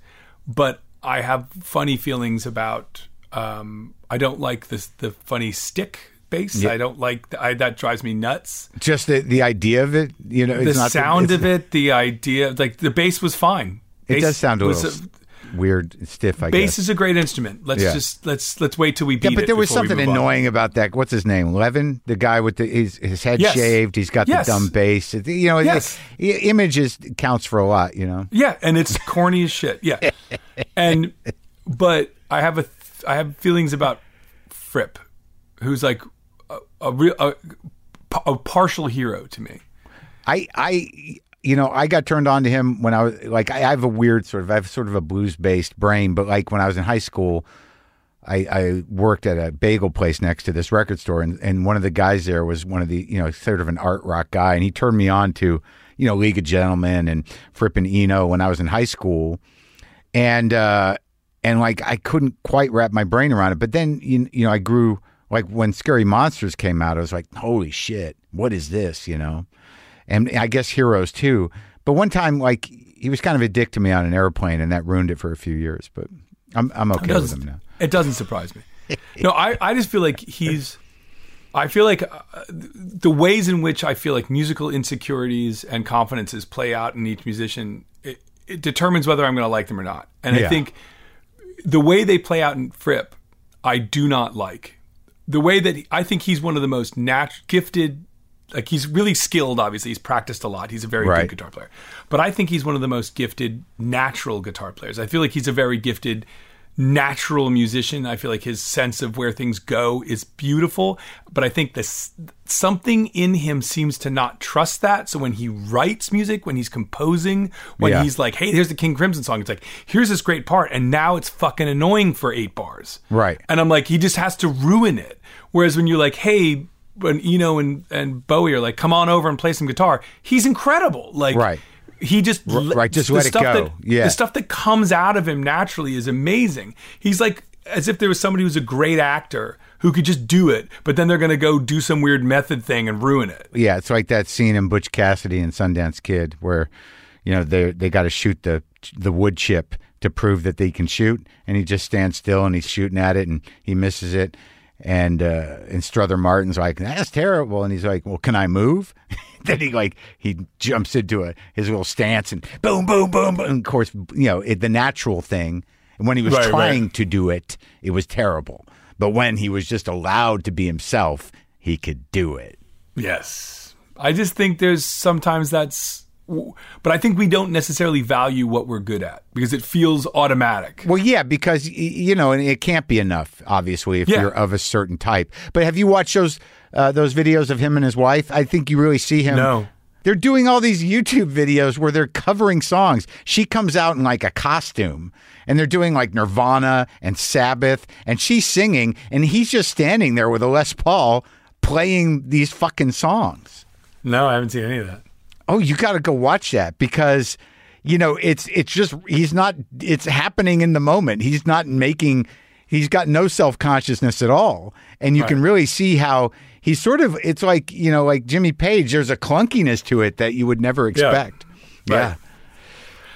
but I have funny feelings about. Um, I don't like this the funny stick bass. I don't like I, that drives me nuts. Just the, the idea of it, you know, The it's not sound it's- of it, the idea, like the bass was fine. It does sound a little weird, stiff. I bass guess. is a great instrument. Let's Yeah. just let's let's wait till we beat Yeah, but it there was something move on. annoying about that. What's his name? Levin, the guy with the his, his head Yes. shaved. He's got Yes. the dumb bass. You know, Yes. the images counts for a lot. You know, Yeah, and it's [laughs] corny as shit. Yeah, and but I have a th- I have feelings about Fripp, who's like a, a real a, a partial hero to me. I I you know I got turned on to him when I was like I have a weird sort of I have sort of a blues based brain, but like when I was in high school. I, I worked at a bagel place next to this record store, and, and one of the guys there was one of the, you know, sort of an art rock guy, and he turned me on to, you know, League of Gentlemen and Fripp and Eno when I was in high school, and uh, and like I couldn't quite wrap my brain around it. But then you, you know I grew like when Scary Monsters came out, I was like, holy shit, what is this? You know, and I guess Heroes too. But one time, like he was kind of a dick to me on an airplane, and that ruined it for a few years. But I'm I'm okay with him now. It doesn't surprise me. No, I, I just feel like he's. I feel like uh, the ways in which I feel like musical insecurities and confidences play out in each musician, it, it determines whether I'm going to like them or not. And Yeah. I think the way they play out in Fripp, I do not like. The way that I think he's one of the most nat- gifted, like he's really skilled. Obviously, he's practiced a lot. He's a very Right. good guitar player. But I think he's one of the most gifted natural guitar players. I feel like he's a very gifted natural musician. I feel like his sense of where things go is beautiful, but I think this something in him seems to not trust that. So when he writes music, when he's composing, when Yeah. he's like, "Hey, here's the King Crimson song," it's like, "Here's this great part," and now it's fucking annoying for eight bars, Right. And I'm like, he just has to ruin it. Whereas when you're like, "Hey," when Eno and and Bowie are like, "Come on over and play some guitar," he's incredible. Like, Right. He just right, just let it stuff go. that- Yeah. the stuff that comes out of him naturally is amazing. He's like as if there was somebody who's a great actor who could just do it, but then they're going to go do some weird method thing and ruin it. Yeah, it's like that scene in Butch Cassidy and Sundance Kid where, you know, they they got to shoot the the wood chip to prove that they can shoot, and he just stands still and he's shooting at it and he misses it, and uh, and Strother Martin's like that's terrible, and he's like, well, can I move? [laughs] then he like he jumps into a his little stance and boom, boom, boom, boom. And of course, you know, it, the natural thing. And when he was Right, right. trying to do it, it was terrible. But when he was just allowed to be himself, he could do it. Yes. I just think there's sometimes that's but I think we don't necessarily value what we're good at because it feels automatic. Well, yeah, because you know, and it can't be enough, obviously, if Yeah. you're of a certain type. But have you watched those uh, those videos of him and his wife? I think you really see him. No. They're doing all these YouTube videos where they're covering songs. She comes out in like a costume, and they're doing like Nirvana and Sabbath, and she's singing, and he's just standing there with a Les Paul playing these fucking songs. No, I haven't seen any of that. Oh, you got to go watch that because you know it's it's just he's not it's happening in the moment. He's not making he's got no self-consciousness at all. And you can really see how he's sort of it's like, you know, like Jimmy Page there's a clunkiness to it that you would never expect. Yeah. Right.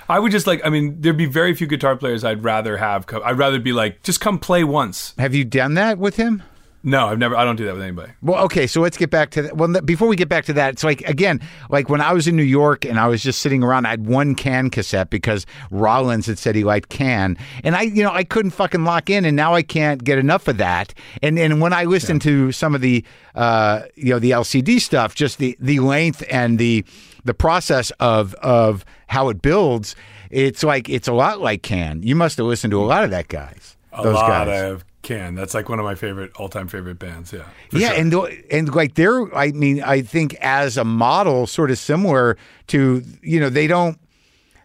I would just like. I mean, there'd be very few guitar players I'd rather have. I'd rather be like, just come play once. Have you done that with him? No, I've never. I don't do that with anybody. Well, okay, so let's get back to that. Well, before we get back to that, it's like again, like when I was in New York and I was just sitting around, I had one Can cassette because Rollins had said he liked Can, and I, you know, I couldn't fucking lock in, and now I can't get enough of that. And and when I listen to some of the, uh, you know, the LCD stuff, just the the length and the the process of of how it builds, it's like it's a lot like Can. You must have listened to a lot of that guys. A those lot guys. of Can. That's like one of my favorite all-time favorite bands. Yeah. yeah, sure. and the- and like they're, I mean, I think as a model, sort of similar to, you know, they don't.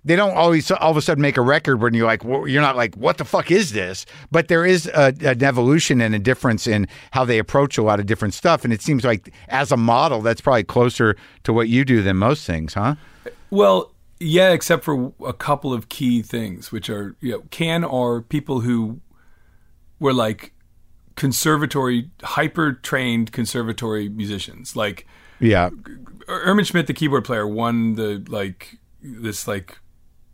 They don't always all of a sudden make a record when you're like well, you're not like what the fuck is this? But there is a, an evolution and a difference in how they approach a lot of different stuff, and it seems like as a model, that's probably closer to what you do than most things, huh? Well, yeah, except for a couple of key things, which are you know, Can are people who were like conservatory, hyper trained conservatory musicians. Like Yeah, er-, Irmin Schmidt, the keyboard player, won the like this like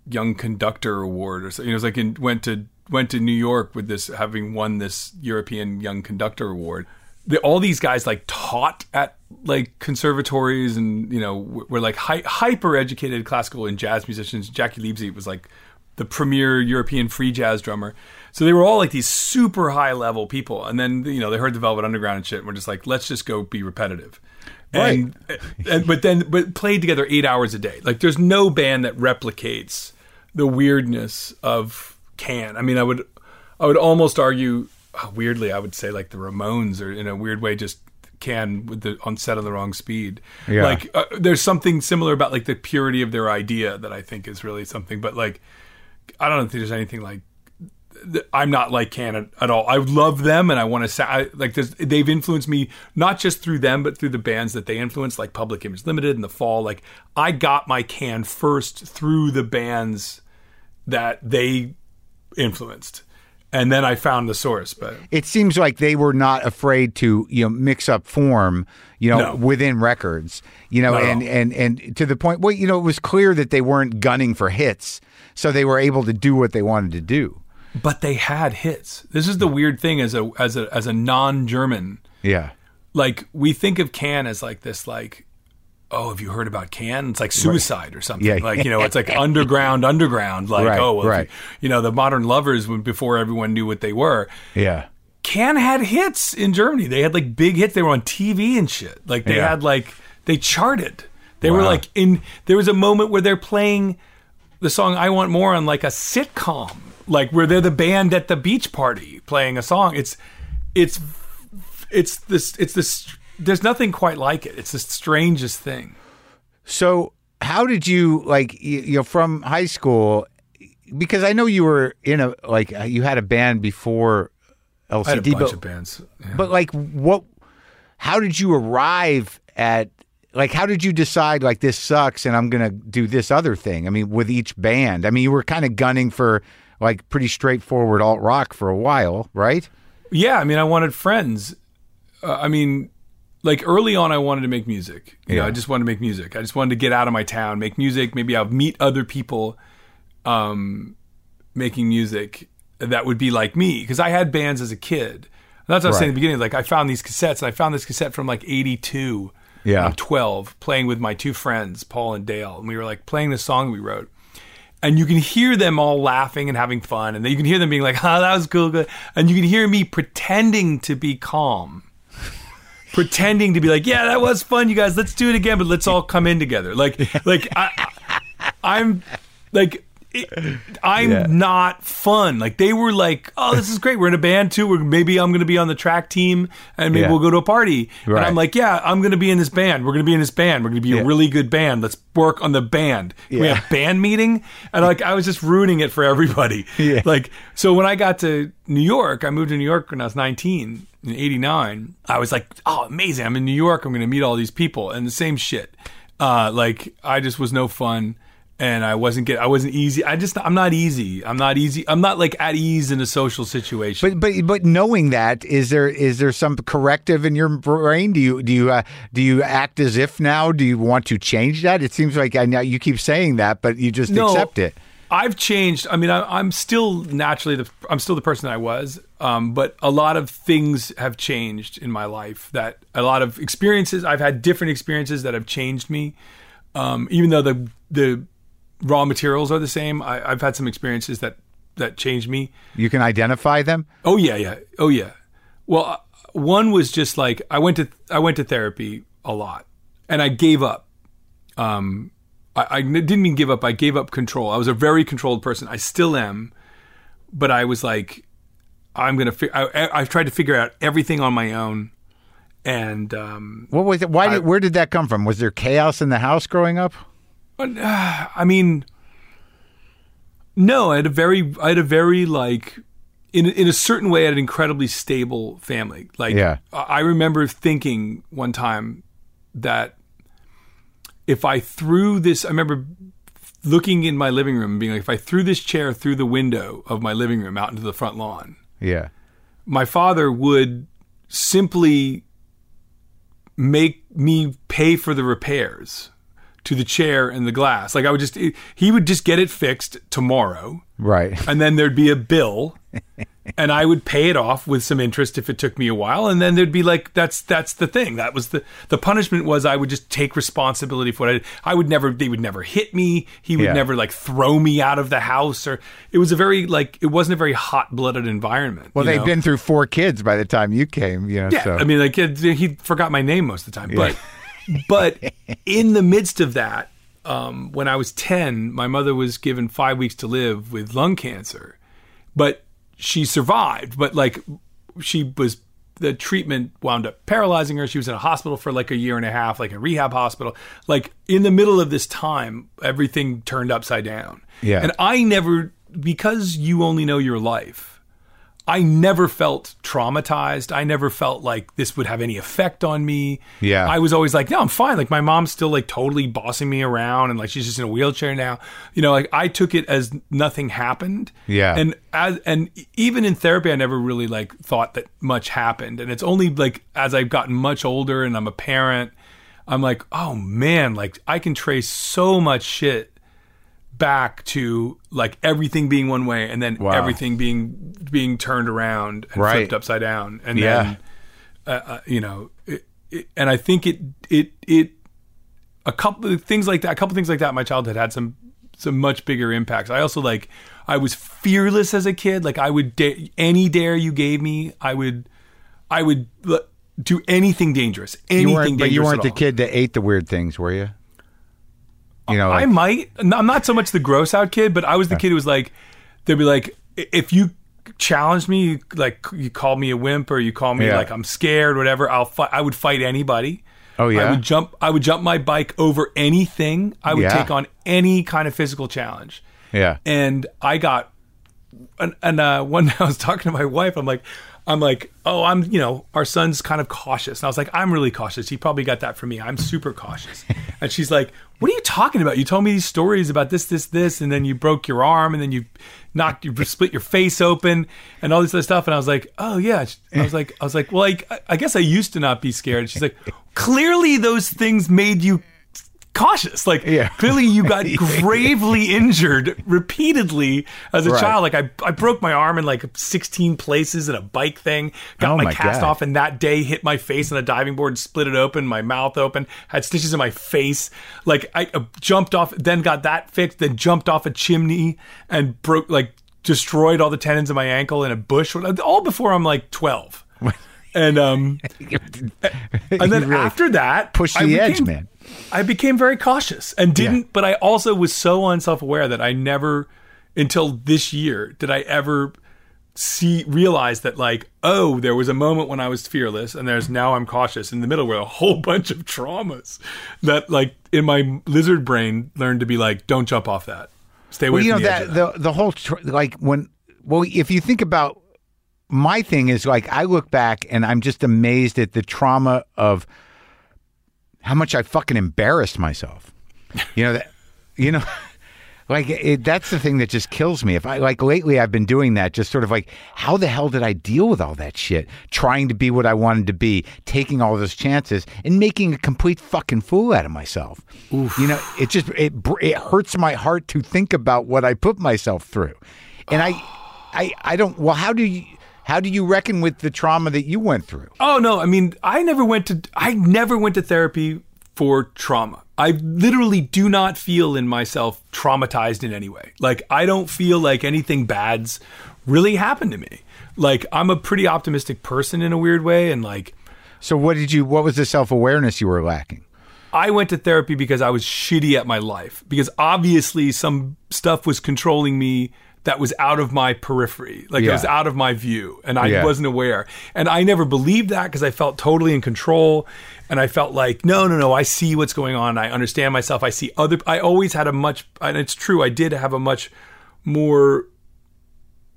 young conductor award or something. It was like in, went to went to New York with this having won this European Young Conductor Award. The, all these guys like taught at like conservatories and you know were like hy- hyper educated classical and jazz musicians. Jaki Liebezeit was like the premier European free jazz drummer. So they were all like these super high level people. And then you know they heard the Velvet Underground and shit. And we're just like, let's just go be repetitive. And, and but then but played together eight hours a day. Like there's no band that replicates the weirdness of Can. I mean, I would I would almost argue uh, weirdly. I would say like the Ramones, or in a weird way, just Can with the on set on the wrong speed. Yeah. Like uh, there's something similar about like the purity of their idea that I think is really something. But like I don't think there's anything like I'm not like Can at, all. I love them, and I want to say I, like they've influenced me not just through them, but through the bands that they influenced, like Public Image Limited and The Fall. Like I got my Can first through the bands that they influenced, and then I found the source. But it seems like they were not afraid to you know mix up form you know No. within records you know at and, and and to the point well you know it was clear that they weren't gunning for hits so they were able to do what they wanted to do but they had hits. This is the weird thing as a as a as a non-German. yeah. Like we think of Can as like this like oh have you heard about Can? It's like suicide or something. Yeah. like you know it's like [laughs] underground underground. Like Right, oh well, right. you, know the modern lovers when before everyone knew what they were. Yeah. Can had hits in germany. They had like big hits. They were on tv and shit. Like they Yeah. had like they charted. They were like in there was a moment where they're playing the song i want more on like a sitcom like where they're the band at the beach party playing a song it's it's it's this it's this there's nothing quite like it it's the strangest thing so how did you like you, know from high school because i know you were in a like uh, you had a band before LCD i had a bunch but of bands Yeah. But like, what? How did you arrive at? Like, how did you decide? Like, this sucks, and I'm gonna do this other thing. I mean, with each band, I mean, you were kind of gunning for like pretty straightforward alt rock for a while, right? Yeah, I mean, I wanted friends. Uh, I mean, like early on, I wanted to make music. You know, Yeah. I just wanted to make music. I just wanted to get out of my town, make music. Maybe I'll meet other people, um, making music that would be like me because I had bands as a kid. That's what I was saying in the beginning. Like I found these cassettes, and I found this cassette from like '82. Yeah. I'm 12, playing with my two friends, Paul and Dale, and we were like playing the song we wrote. And you can hear them all laughing and having fun, and then you can hear them being like, "Oh, [laughs] that was cool," good." and you can hear me pretending to be calm, [laughs] pretending to be like, "Yeah, that was fun, you guys. Let's do it again, but let's all come in together." Like, [laughs] like I, I'm like it, [laughs] I'm Yeah. not fun. Like they were like, "Oh, this is great. We're in a band too. We're maybe I'm going to be on the track team and maybe Yeah. we'll go to a party." Right. And I'm like, "Yeah, I'm going to be in this band. We're going to be in this band. We're going to be Yeah. a really good band. Let's work on the band." We have band meeting, and like I was just ruining it for everybody. Like so when I got to New York, I moved to New York when I was 19 in 89. I was like, "Oh, amazing. I'm in New York. I'm going to meet all these people." And the same shit. Uh like I just was no fun and I wasn't get I wasn't easy. I just I'm not easy. I'm not easy. I'm not like at ease in a social situation. But but but knowing that, is there is there some corrective in your brain? Do you do you uh, do you act as if now? Do you want to change that? It seems like I know you keep saying that, but you just No. accept it. I've changed. I mean, I, I'm still naturally the I'm still the person I was, um, but a lot of things have changed in my life. That a lot of experiences I've had different experiences that have changed me. Um, even though the the raw materials are the same, I, I've had some experiences that that changed me. You can identify them. Oh yeah, yeah. Oh yeah. Well, uh, one was just like I went to I went to therapy a lot, and I gave up. Um, I, I didn't mean give up. I gave up control. I was a very controlled person. I still am, but I was like, I'm gonna. Fi- I, I've tried to figure out everything on my own, and um, What was it? Why? did, where did that come from? Was there chaos in the house growing up? Uh, I mean, no, I had a very, I had a very like, in in a certain way, I had an incredibly stable family. Like, Yeah. I I remember thinking one time that if I threw this, I remember looking in my living room and being like, if I threw this chair through the window of my living room out into the front lawn, Yeah. my father would simply make me pay for the repairs to the chair and the glass. Like I would just, he would just get it fixed tomorrow, Right. and then there'd be a bill, and I would pay it off with some interest if it took me a while, and then there'd be like that's that's the thing. That was the the punishment was I would just take responsibility for what I did. I would never they would never hit me. He would Yeah. never like throw me out of the house or it was a very like it wasn't a very hot blooded environment. Well, they'd know? been through four kids by the time you came. You know. Yeah, So. I mean, like he forgot my name most of the time, but [laughs] but in the midst of that, um, when I was ten, my mother was given five weeks to live with lung cancer, but she survived. But like she was. The treatment wound up paralyzing her. She was in a hospital for like a year and a half, like a rehab hospital. Like in the middle of this time, everything turned upside down. Yeah. And I never, because you only know your life, I never felt traumatized. I never felt like this would have any effect on me. Yeah. I was always like, no, I'm fine. Like my mom's still like totally bossing me around and like she's just in a wheelchair now. You know, like I took it as nothing happened. Yeah. And as and even in therapy I never really like thought that much happened. And it's only like as I've gotten much older and I'm a parent, I'm like, oh man, like I can trace so much shit back to like everything being one way and then Wow. everything being being turned around and Right. flipped upside down and Yeah. then uh, uh, you know it, it, and i think it it it a couple of things like that a couple things like that in my childhood had some some much bigger impacts i also like i was fearless as a kid like i would da- any dare you gave me i would i would do anything dangerous anything you dangerous but you weren't the all. kid that ate the weird things, were you? You know, I might. I'm not so much the gross out kid, but I was the kid who was like, they'd be like, if you challenged me, like you call me a wimp or you call me Yeah. like I'm scared, whatever, I'll fight. I would fight anybody. Oh, yeah? I would jump. I would jump my bike over anything. I would Yeah. take on any kind of physical challenge. yeah. And I got, and, and uh, [laughs] one day I was talking to my wife. I'm like, I'm like, oh, I'm, you know, our son's kind of cautious. And I was like, I'm really cautious. He probably got that from me. I'm super cautious. [laughs] and she's like, what are you talking about? You told me these stories about this, this, this, and then you broke your arm, and then you knocked, you split your face open, and all this other stuff. And I was like, oh yeah. I was like, I was like, well, I, I guess I used to not be scared. She's like, clearly those things made you cautious. Like Yeah. [laughs] clearly you got gravely injured repeatedly as a Right. child. Like I, I broke my arm in like 16 places in a bike thing, got Oh my, my cast God. off and that day hit my face on a diving board, split it open, my mouth open, had stitches in my face. Like I uh, jumped off, then got that fixed, then jumped off a chimney and broke, like destroyed all the tendons in my ankle in a bush, all before I'm like 12. [laughs] and um, [laughs] and then really after that, push I the edge, became- man. I became very cautious and didn't, Yeah. but I also was so unself-aware that I never, until this year, did I ever see realize that like, oh, there was a moment when I was fearless, and there's now I'm cautious. In the middle were a whole [laughs] bunch of traumas that like in my lizard brain learned to be like, don't jump off that, stay away Well, you know from the edge that, that. the the whole like when well, if you think about my thing is like I look back and I'm just amazed at the trauma of how much I fucking embarrassed myself. You know that, you know. [laughs] Like it, that's the thing that just kills me. If I like lately, I've been doing that. Just sort of like, how the hell did I deal with all that shit? Trying to be what I wanted to be, taking all those chances, and making a complete fucking fool out of myself. You know, it just it it hurts my heart to think about what I put myself through, and I, I, I don't. Well, how do you how do you reckon with the trauma that you went through? Oh no, I mean, I never went to I never went to therapy for trauma. I literally do not feel in myself traumatized in any way. Like I don't feel like anything bad's really happened to me. Like I'm a pretty optimistic person in a weird way and like So, what did you? What was the self awareness you were lacking? I went to therapy because I was shitty at my life. Because obviously some stuff was controlling me that was out of my periphery. Like it was out of my view. And I Yeah. wasn't aware. And I never believed that because I felt totally in control. And I felt like, no, no, no, I see what's going on. I understand myself. I see other I always had a much and it's true, I did have a much more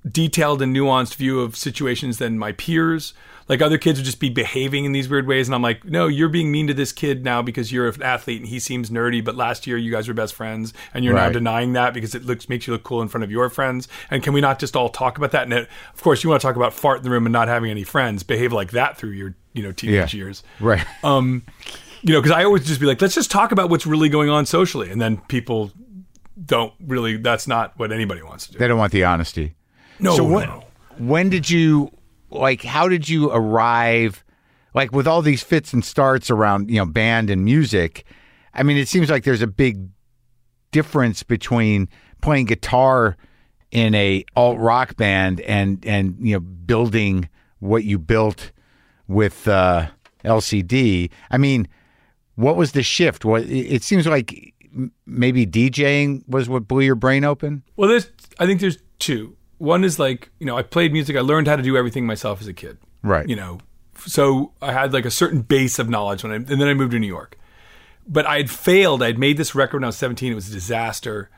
detailed and nuanced view of situations than my peers. Like other kids would just be behaving in these weird ways, and I'm like, no, you're being mean to this kid now because you're an athlete and he seems nerdy. But last year you guys were best friends, and you're now denying that because it looks makes you look cool in front of your friends. And can we not just all talk about that? And it, of course, you want to talk about fart in the room and not having any friends. Behave like that through your you know teenage Yeah. years Right. um, you know, because I always just be like, let's just talk about what's really going on socially, and then people don't really. That's not what anybody wants to do. they don't want the honesty. No, So when, no. when did you like how did you arrive like with all these fits and starts around, you know, band and music? I mean, it seems like there's a big difference between playing guitar in a alt rock band and and you know building what you built with uh LCD. I mean, what was the shift? What it it seems like maybe DJing was what blew your brain open. Well, there's. I think there's two. One is like you know, I played music. I learned how to do everything myself as a kid. Right. You know, so I had like a certain base of knowledge when I, and then I moved to New York. But I had failed. I'd made this record when I was 17. It was a disaster.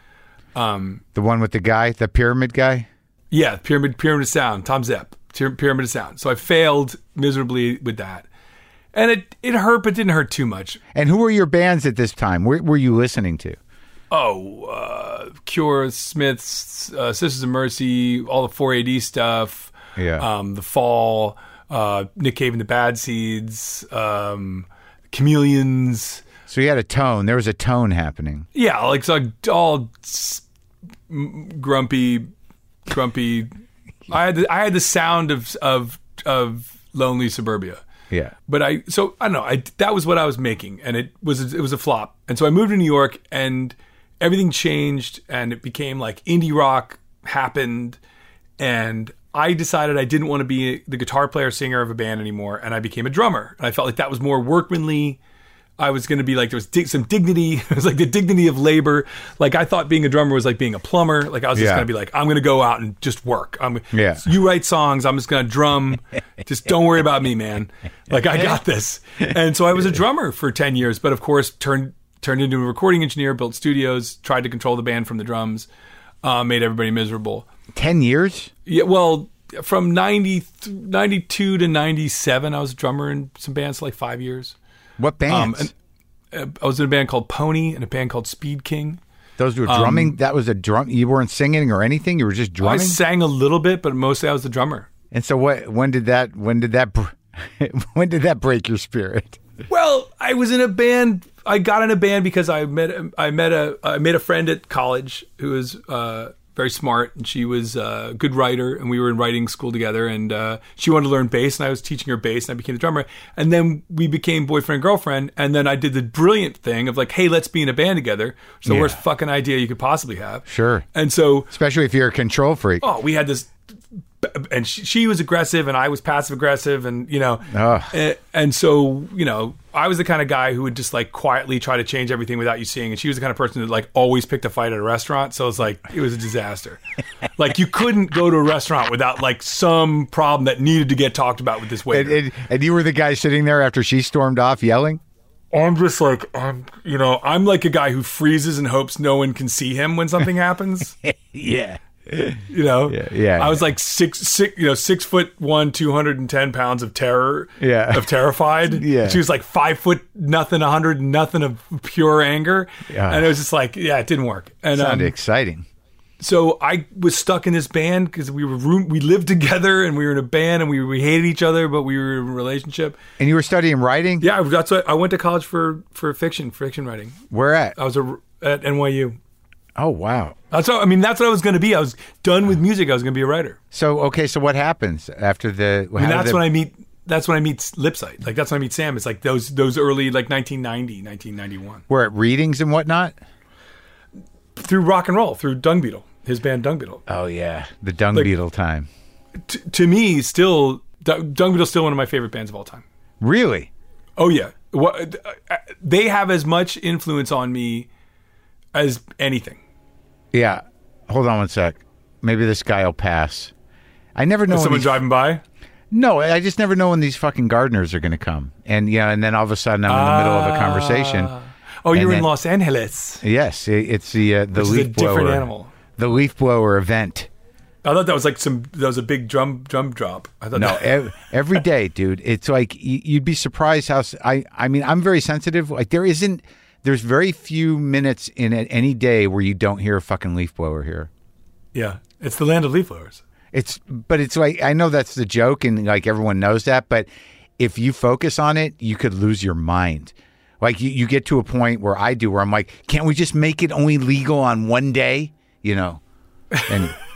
Um, The one with the guy, the pyramid guy? Yeah, pyramid pyramid of sound, Tom Zepp, pyramid of sound. So I failed miserably with that, and it it hurt, but didn't hurt too much. And who were your bands at this time? Where were you listening to? Oh, uh, Cure, Smiths, uh, Sisters of Mercy, all the 4AD stuff. Yeah. Um, the Fall, uh, Nick Cave and the Bad Seeds, um, Chameleons. So you had a tone. There was a tone happening. Yeah, like so all grumpy, grumpy. I had the, I had the sound of of of lonely suburbia. Yeah. But I so I don't know. I that was what I was making, and it was it was a flop. And so I moved to New York, and everything changed, and it became like indie rock happened, and I decided I didn't want to be the guitar player singer of a band anymore, and I became a drummer. And I felt like that was more workmanly. I was going to be like there was dig- some dignity. [laughs] It was like the dignity of labor. Like I thought being a drummer was like being a plumber. Like I was just Yeah. going to be like I'm going to go out and just work. I'm Yeah. you write songs. I'm just going to drum. just don't worry about me, man. Like I got this. And so I was a drummer for 10 years, but of course turned turned into a recording engineer, built studios, tried to control the band from the drums, uh, made everybody miserable. Ten years? Yeah, well, from 90, 92 to 97, I was a drummer in some bands for like five years. What Um, bands? and uh, I was in a band called Pony and a band called Speed King. Those were drumming. that was a drum. You weren't singing or anything. You were just drumming. I sang a little bit, but mostly I was the drummer. and so what? When did that? When did that? br- [laughs] when did that break your spirit? Well, I was in a band. I got in a band because I met I met a I made a friend at college who was uh, very smart, and she was a good writer, and we were in writing school together. And uh, she wanted to learn bass, and I was teaching her bass, and I became the drummer. And then we became boyfriend and girlfriend. And then I did the brilliant thing of like, hey, let's be in a band together. It's the Yeah. worst fucking idea you could possibly have. Sure. And so Especially if you're a control freak. oh, we had this and she, she was aggressive and I was passive aggressive and you know ah. and, and so you know I was the kind of guy who would just like quietly try to change everything without you seeing and she was the kind of person that like always picked a fight at a restaurant so it was like it was a disaster [laughs] like you couldn't go to a restaurant without like some problem that needed to get talked about with this waiter And, and, and you were the guy sitting there after she stormed off yelling? I'm just like I'm you know I'm like a guy who freezes and hopes no one can see him when something happens [laughs] Yeah. [laughs] you know Yeah, yeah, i was like six six you know six foot one 210 pounds of terror Yeah. of terrified [laughs] Yeah. she was like five foot nothing 100 nothing of pure anger Yeah. and it was just like yeah it didn't work and um, Sounded exciting. so i was stuck in this band because we were room we lived together and we were in a band and we, we hated each other but we were in a relationship And you were studying writing? yeah that's what i went to college for for fiction fiction writing Where at? i was a, at nyu Oh, wow. that's what i mean that's what i was going to be i was done with music i was going to be a writer So, okay, so what happens after the. I mean, that's when I meet. That's when I meet Lipsyte. Like that's when I meet Sam. It's like those those early like 1990, 1991 We're at readings and whatnot? through rock and roll through Dung Beetle, his band Dung Beetle. Oh, yeah. The dung beetle time. T- to me, still Dung Beetle's still one of my favorite bands of all time. Really? Oh yeah, what uh, they have as much influence on me as anything. Yeah. Hold on one sec. Maybe this guy will pass. I never know. when Someone these- driving by. no, I just never know when these fucking gardeners are going to come. And yeah, and then all of a sudden I'm in the middle of a conversation. Oh, you're in then- Los Angeles. Yes, it- it's the uh, the Which is a leaf blower. different animal. The leaf blower event. I thought that was like some. That was a big drum drum drop. I thought No, that, ev- every day, dude. It's like y- you'd be surprised how s- I. I mean, I'm very sensitive. Like there isn't. There's very few minutes in any day where you don't hear a fucking leaf blower here. yeah, it's the land of leaf blowers. It's, but it's like I know that's the joke, and like everyone knows that. But if you focus on it, you could lose your mind. Like you, you get to a point where I do, where I'm like, can't we just make it only legal on one day? You know, and [laughs]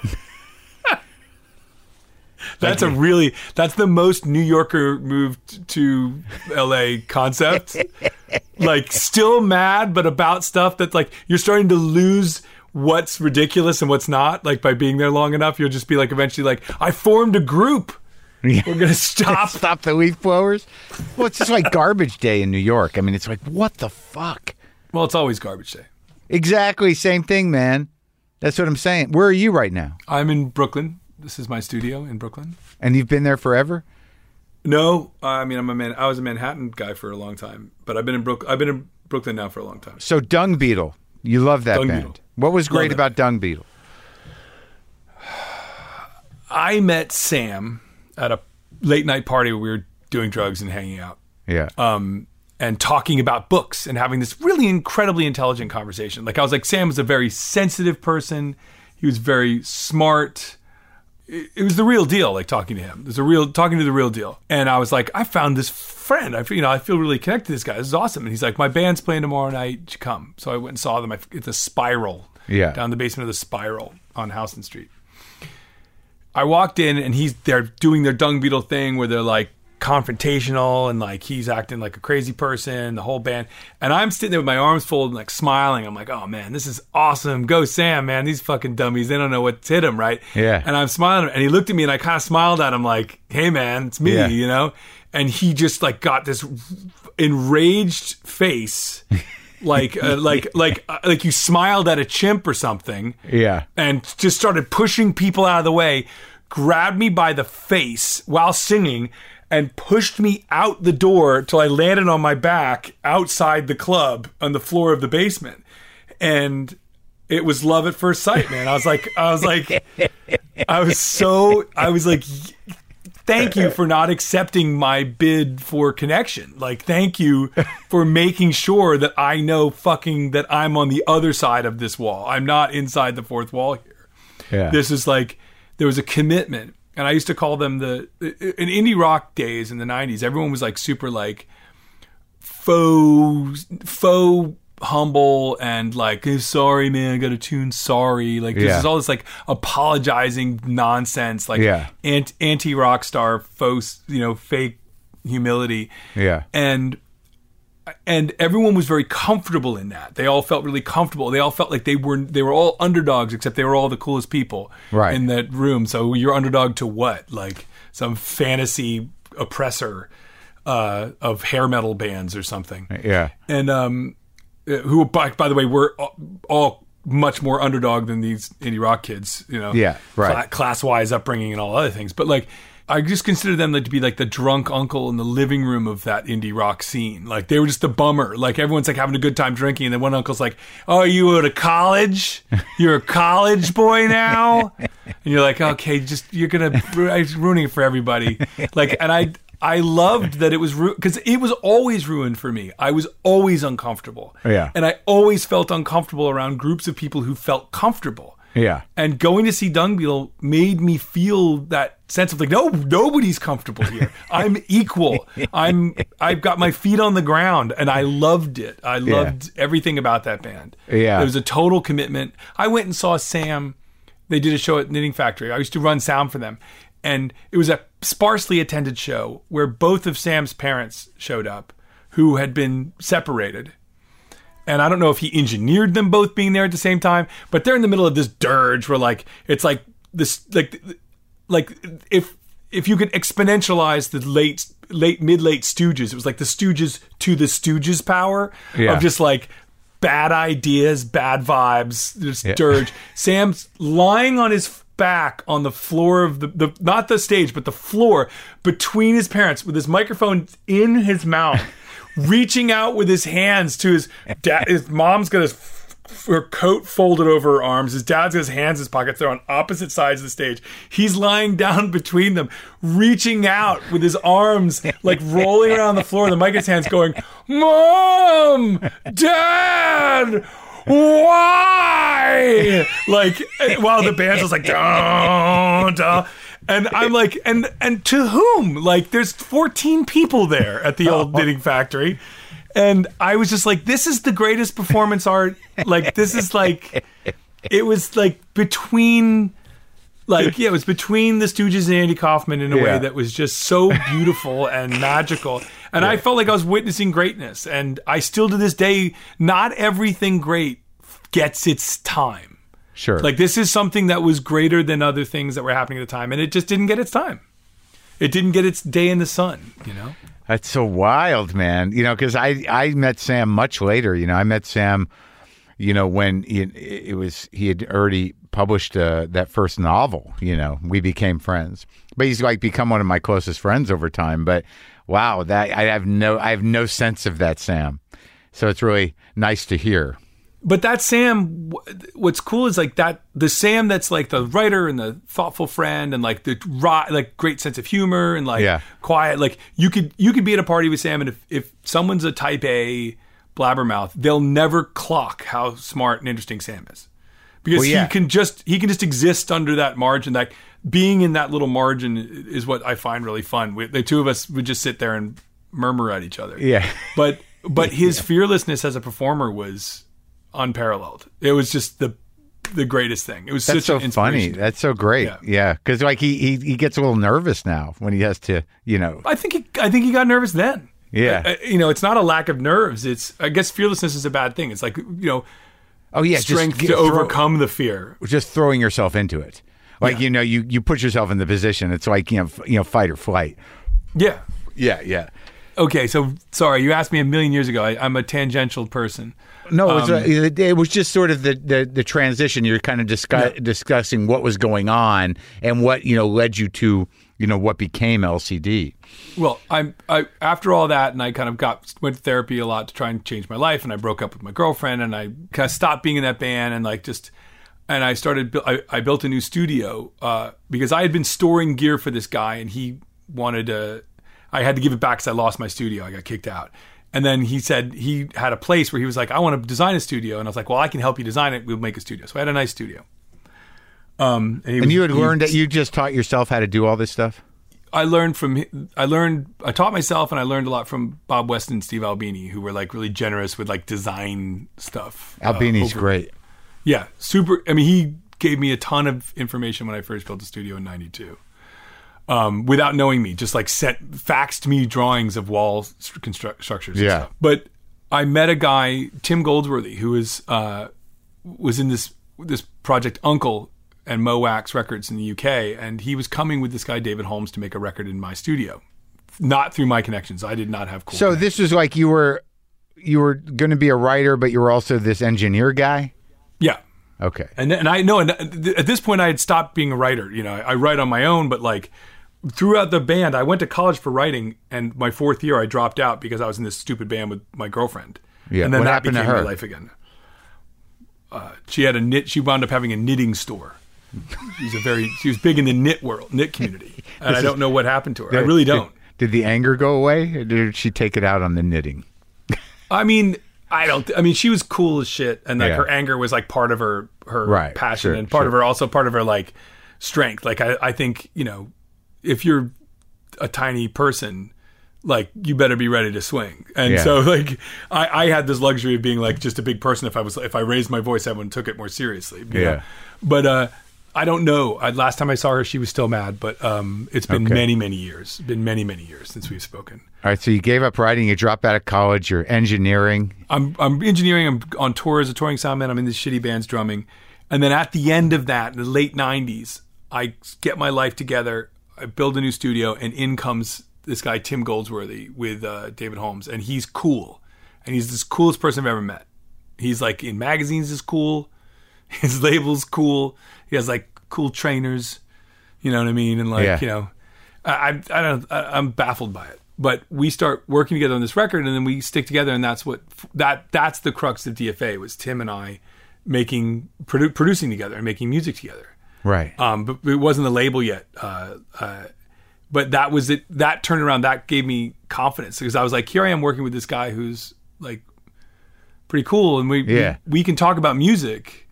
That's a really that's the most New Yorker moved to LA concept. [laughs] like still mad but about stuff that like you're starting to lose what's ridiculous and what's not. Like by being there long enough, you'll just be like eventually like I formed a group. We're gonna [laughs] stop. stop the leaf blowers. Well, it's just like garbage day in New York. I mean, it's like what the fuck. Well, it's always garbage day. Exactly, same thing, man. That's what I'm saying. Where are you right now? I'm in Brooklyn. This is my studio in Brooklyn. And you've been there forever? No, I mean I'm a man. I was a Manhattan guy for a long time, but I've been in Brook. I've been in Brooklyn now for a long time. So Dung Beetle, you love that Dung band. Beetle. What was great about Dung Beetle? I met Sam at a late night party where we were doing drugs and hanging out. Yeah. um, and talking about books and having this really incredibly intelligent conversation. Like I was like, Sam was a very sensitive person. He was very smart. It, it was the real deal. Like talking to him, it was a real talking to the real deal. And I was like, I found this friend. I feel, you know, I feel really connected to this guy. This is awesome. And he's like, my band's playing tomorrow night. You should come. So I went and saw them. I, it's a spiral. Yeah. Down the basement of the spiral on Houston Street. I walked in and he's they're doing their dung beetle thing where they're like confrontational and like he's acting like a crazy person, the whole band. And I'm sitting there with my arms folded and like smiling. I'm like, oh man, this is awesome. Go Sam, man. These fucking dummies, they don't know what's hit them, right? Yeah. And I'm smiling and he looked at me and I kind of smiled at him like, hey man, it's me, Yeah. you know? And he just like got this enraged face. [laughs] like, uh, like, like, uh, like you smiled at a chimp or something yeah. and just started pushing people out of the way, grabbed me by the face while singing, and pushed me out the door till I landed on my back outside the club on the floor of the basement. And it was love at first sight, man. I was like, I was like, I was so, I was like, thank you for not accepting my bid for connection. Like, thank you for making sure that I know fucking that I'm on the other side of this wall. I'm not inside the fourth wall here. Yeah. This is like there was a commitment, and I used to call them the in indie rock days in the '90s. Everyone was like super like faux faux humble and like "Eh, sorry man i got a tune sorry like this Yeah. is all this like apologizing nonsense like Yeah. ant- anti rock star faux you know fake humility Yeah. and and everyone was very comfortable in that. They all felt really comfortable. They all felt like they were they were all underdogs, except they were all the coolest people Right. in that room. So you're underdog to what? Like some fantasy oppressor uh, of hair metal bands or something. Yeah. And um, uh, who by, by the way were all, all much more underdog than these indie rock kids. You know, Yeah, right. class wise upbringing and all other things. But like, I just consider them like, to be like the drunk uncle in the living room of that indie rock scene. Like they were just the bummer. Like everyone's like having a good time drinking, and then one uncle's like, "Oh, you go to college? You're a college boy now?" and you're like, "Okay, just you're gonna ruining it for everybody." Like, and I. I loved that it was because it was always ruined for me. I was always uncomfortable, Yeah. and I always felt uncomfortable around groups of people who felt comfortable. Yeah. And going to see Dung Beetle made me feel that sense of like, no, nobody's comfortable here. [laughs] I'm equal. I'm I've got my feet on the ground and I loved it. I loved everything about that band. Yeah. It was a total commitment. I went and saw Sam. They did a show at Knitting Factory. I used to run sound for them. And it was a sparsely attended show where both of Sam's parents showed up who had been separated and I don't know if he engineered them both being there at the same time, but they're in the middle of this dirge where like it's like this like like if if you could exponentialize the late late mid late Stooges, it was like the Stooges to the Stooges power Yeah. of just like bad ideas, bad vibes, this dirge. Sam's lying on his back on the floor of the, the not the stage but the floor between his parents with his microphone in his mouth reaching out with his hands to his dad his mom's got his her coat folded over her arms. His dad's got his hands in his pockets. They're on opposite sides of the stage. He's lying down between them, reaching out with his arms, like rolling around the floor. The mic in his hands, going, "Mom, Dad, why?" Like while the band's just like, "Duh, duh." And I'm like, and and to whom? Like, there's 14 people there at the old [laughs] oh. knitting factory. And I was just like, this is the greatest performance art. Like, this is like, it was like between, like, yeah, it was between the Stooges and Andy Kaufman in a Yeah. way that was just so beautiful and magical. And I felt like I was witnessing greatness. And I still to this day, not everything great gets its time. Sure. Like, this is something that was greater than other things that were happening at the time. And it just didn't get its time. It didn't get its day in the sun, you know? That's so wild, man. You know, because I I met Sam much later. You know, I met Sam. You know, when he, it was he had already published uh, that first novel. You know, we became friends. But he's like become one of my closest friends over time. But wow, that I have no I have no sense of that Sam. So it's really nice to hear. But that Sam, what's cool is like that the Sam that's like the writer and the thoughtful friend and like the ri- like great sense of humor and like Yeah. quiet. Like you could you could be at a party with Sam and if if someone's a Type A blabbermouth, they'll never clock how smart and interesting Sam is because Well, yeah. he can just he can just exist under that margin. Like being in that little margin is what I find really fun. We, the two of us would just sit there and murmur at each other Yeah. but but [laughs] his fearlessness as a performer was unparalleled. It was just the the greatest thing. It was That's so funny. That's so great. Yeah. Yeah, because like he, he he gets a little nervous now when he has to, you know. I think he, I think he got nervous then. Yeah. Uh, you know, it's not a lack of nerves. It's I guess fearlessness is a bad thing. It's like you know, Oh yeah, strength just to throw- overcome the fear. just throwing yourself into it. Like you know, you you put yourself in the position. It's like you know, f- you know, fight or flight. Yeah. Yeah, yeah. Okay, so sorry, you asked me a million years ago. I, I'm a tangential person. No, it was, Um, uh, it, was just sort of the, the, the transition. You're kind of discuss, discussing what was going on and what you know led you to you know what became LCD. Well, I'm I after all that, and I kind of got went to therapy a lot to try and change my life, and I broke up with my girlfriend, and I kind of stopped being in that band, and like just, and I started. I, I built a new studio uh, because I had been storing gear for this guy, and he wanted to. I had to give it back because I lost my studio. I got kicked out. And then he said he had a place where he was like, I want to design a studio. And I was like, well, I can help you design it. We'll make a studio. So I had a nice studio. Um, and, he And you had he- learned that you just taught yourself how to do all this stuff. I learned from I learned I taught myself and I learned a lot from Bob West and Steve Albini who were like really generous with like design stuff. uh, Albini's over- great. Yeah, super. I mean, he gave me a ton of information when I first built the studio in '92, um, without knowing me. Just like sent faxed me drawings of wall construct structures. and Yeah. stuff. but I met a guy, Tim Goldsworthy, who was uh, was in this this project Uncle and Mo Wax Records in the UK, and he was coming with this guy David Holmes to make a record in my studio. Not through my connections. I did not have cool. So this was like you were you were going to be a writer, but you were also this engineer guy. yeah, Okay. and and I know, and at this point, I had stopped being a writer. You know, I write on my own, but like throughout the band, I went to college for writing, and my fourth year, I dropped out because I was in this stupid band with my girlfriend. Yeah, and then what that happened to became my her? life again. Uh, she had a knit. She wound up having a knitting store. She's a very. She was big in the knit world, knit community, [laughs] and I don't know what happened to her. I really don't. Did, did the anger go away, or did she take it out on the knitting? I mean, I don't. I mean, she was cool as shit, and like Yeah. her anger was like part of her her Right, passion, sure, and part of her also part of her like strength. Like I, I think you know, if you're a tiny person, like you better be ready to swing. And Yeah. so [laughs] like I, I had this luxury of being like just a big person. If I was if I raised my voice, everyone took it more seriously. Yeah. know? But uh, I don't know. I, last time I saw her, she was still mad. But um, it's been Okay. many many years. Been many many years since we've spoken. All right, so you gave up writing, you dropped out of college, you're engineering. I'm I'm engineering. I'm on tour as a touring soundman. I'm in these shitty bands drumming, and then at the end of that, in the late '90s, I get my life together. I build a new studio, and in comes this guy Tim Goldsworthy with uh, David Holmes, and he's cool, and he's this coolest person I've ever met. He's like in magazines is cool, [laughs] his label's cool. He has like cool trainers, you know what I mean, and like Yeah. you know, I I, don't I, I'm baffled by it. But we start working together on this record, and then we stick together, and that's what that that's the crux of DFA was Tim and I making produ- producing together and making music together. Right. Um, but it wasn't the label yet. Uh, uh, but that was it. That turnaround that gave me confidence because I was like, here I am working with this guy who's like pretty cool, and we Yeah. we, we can talk about music,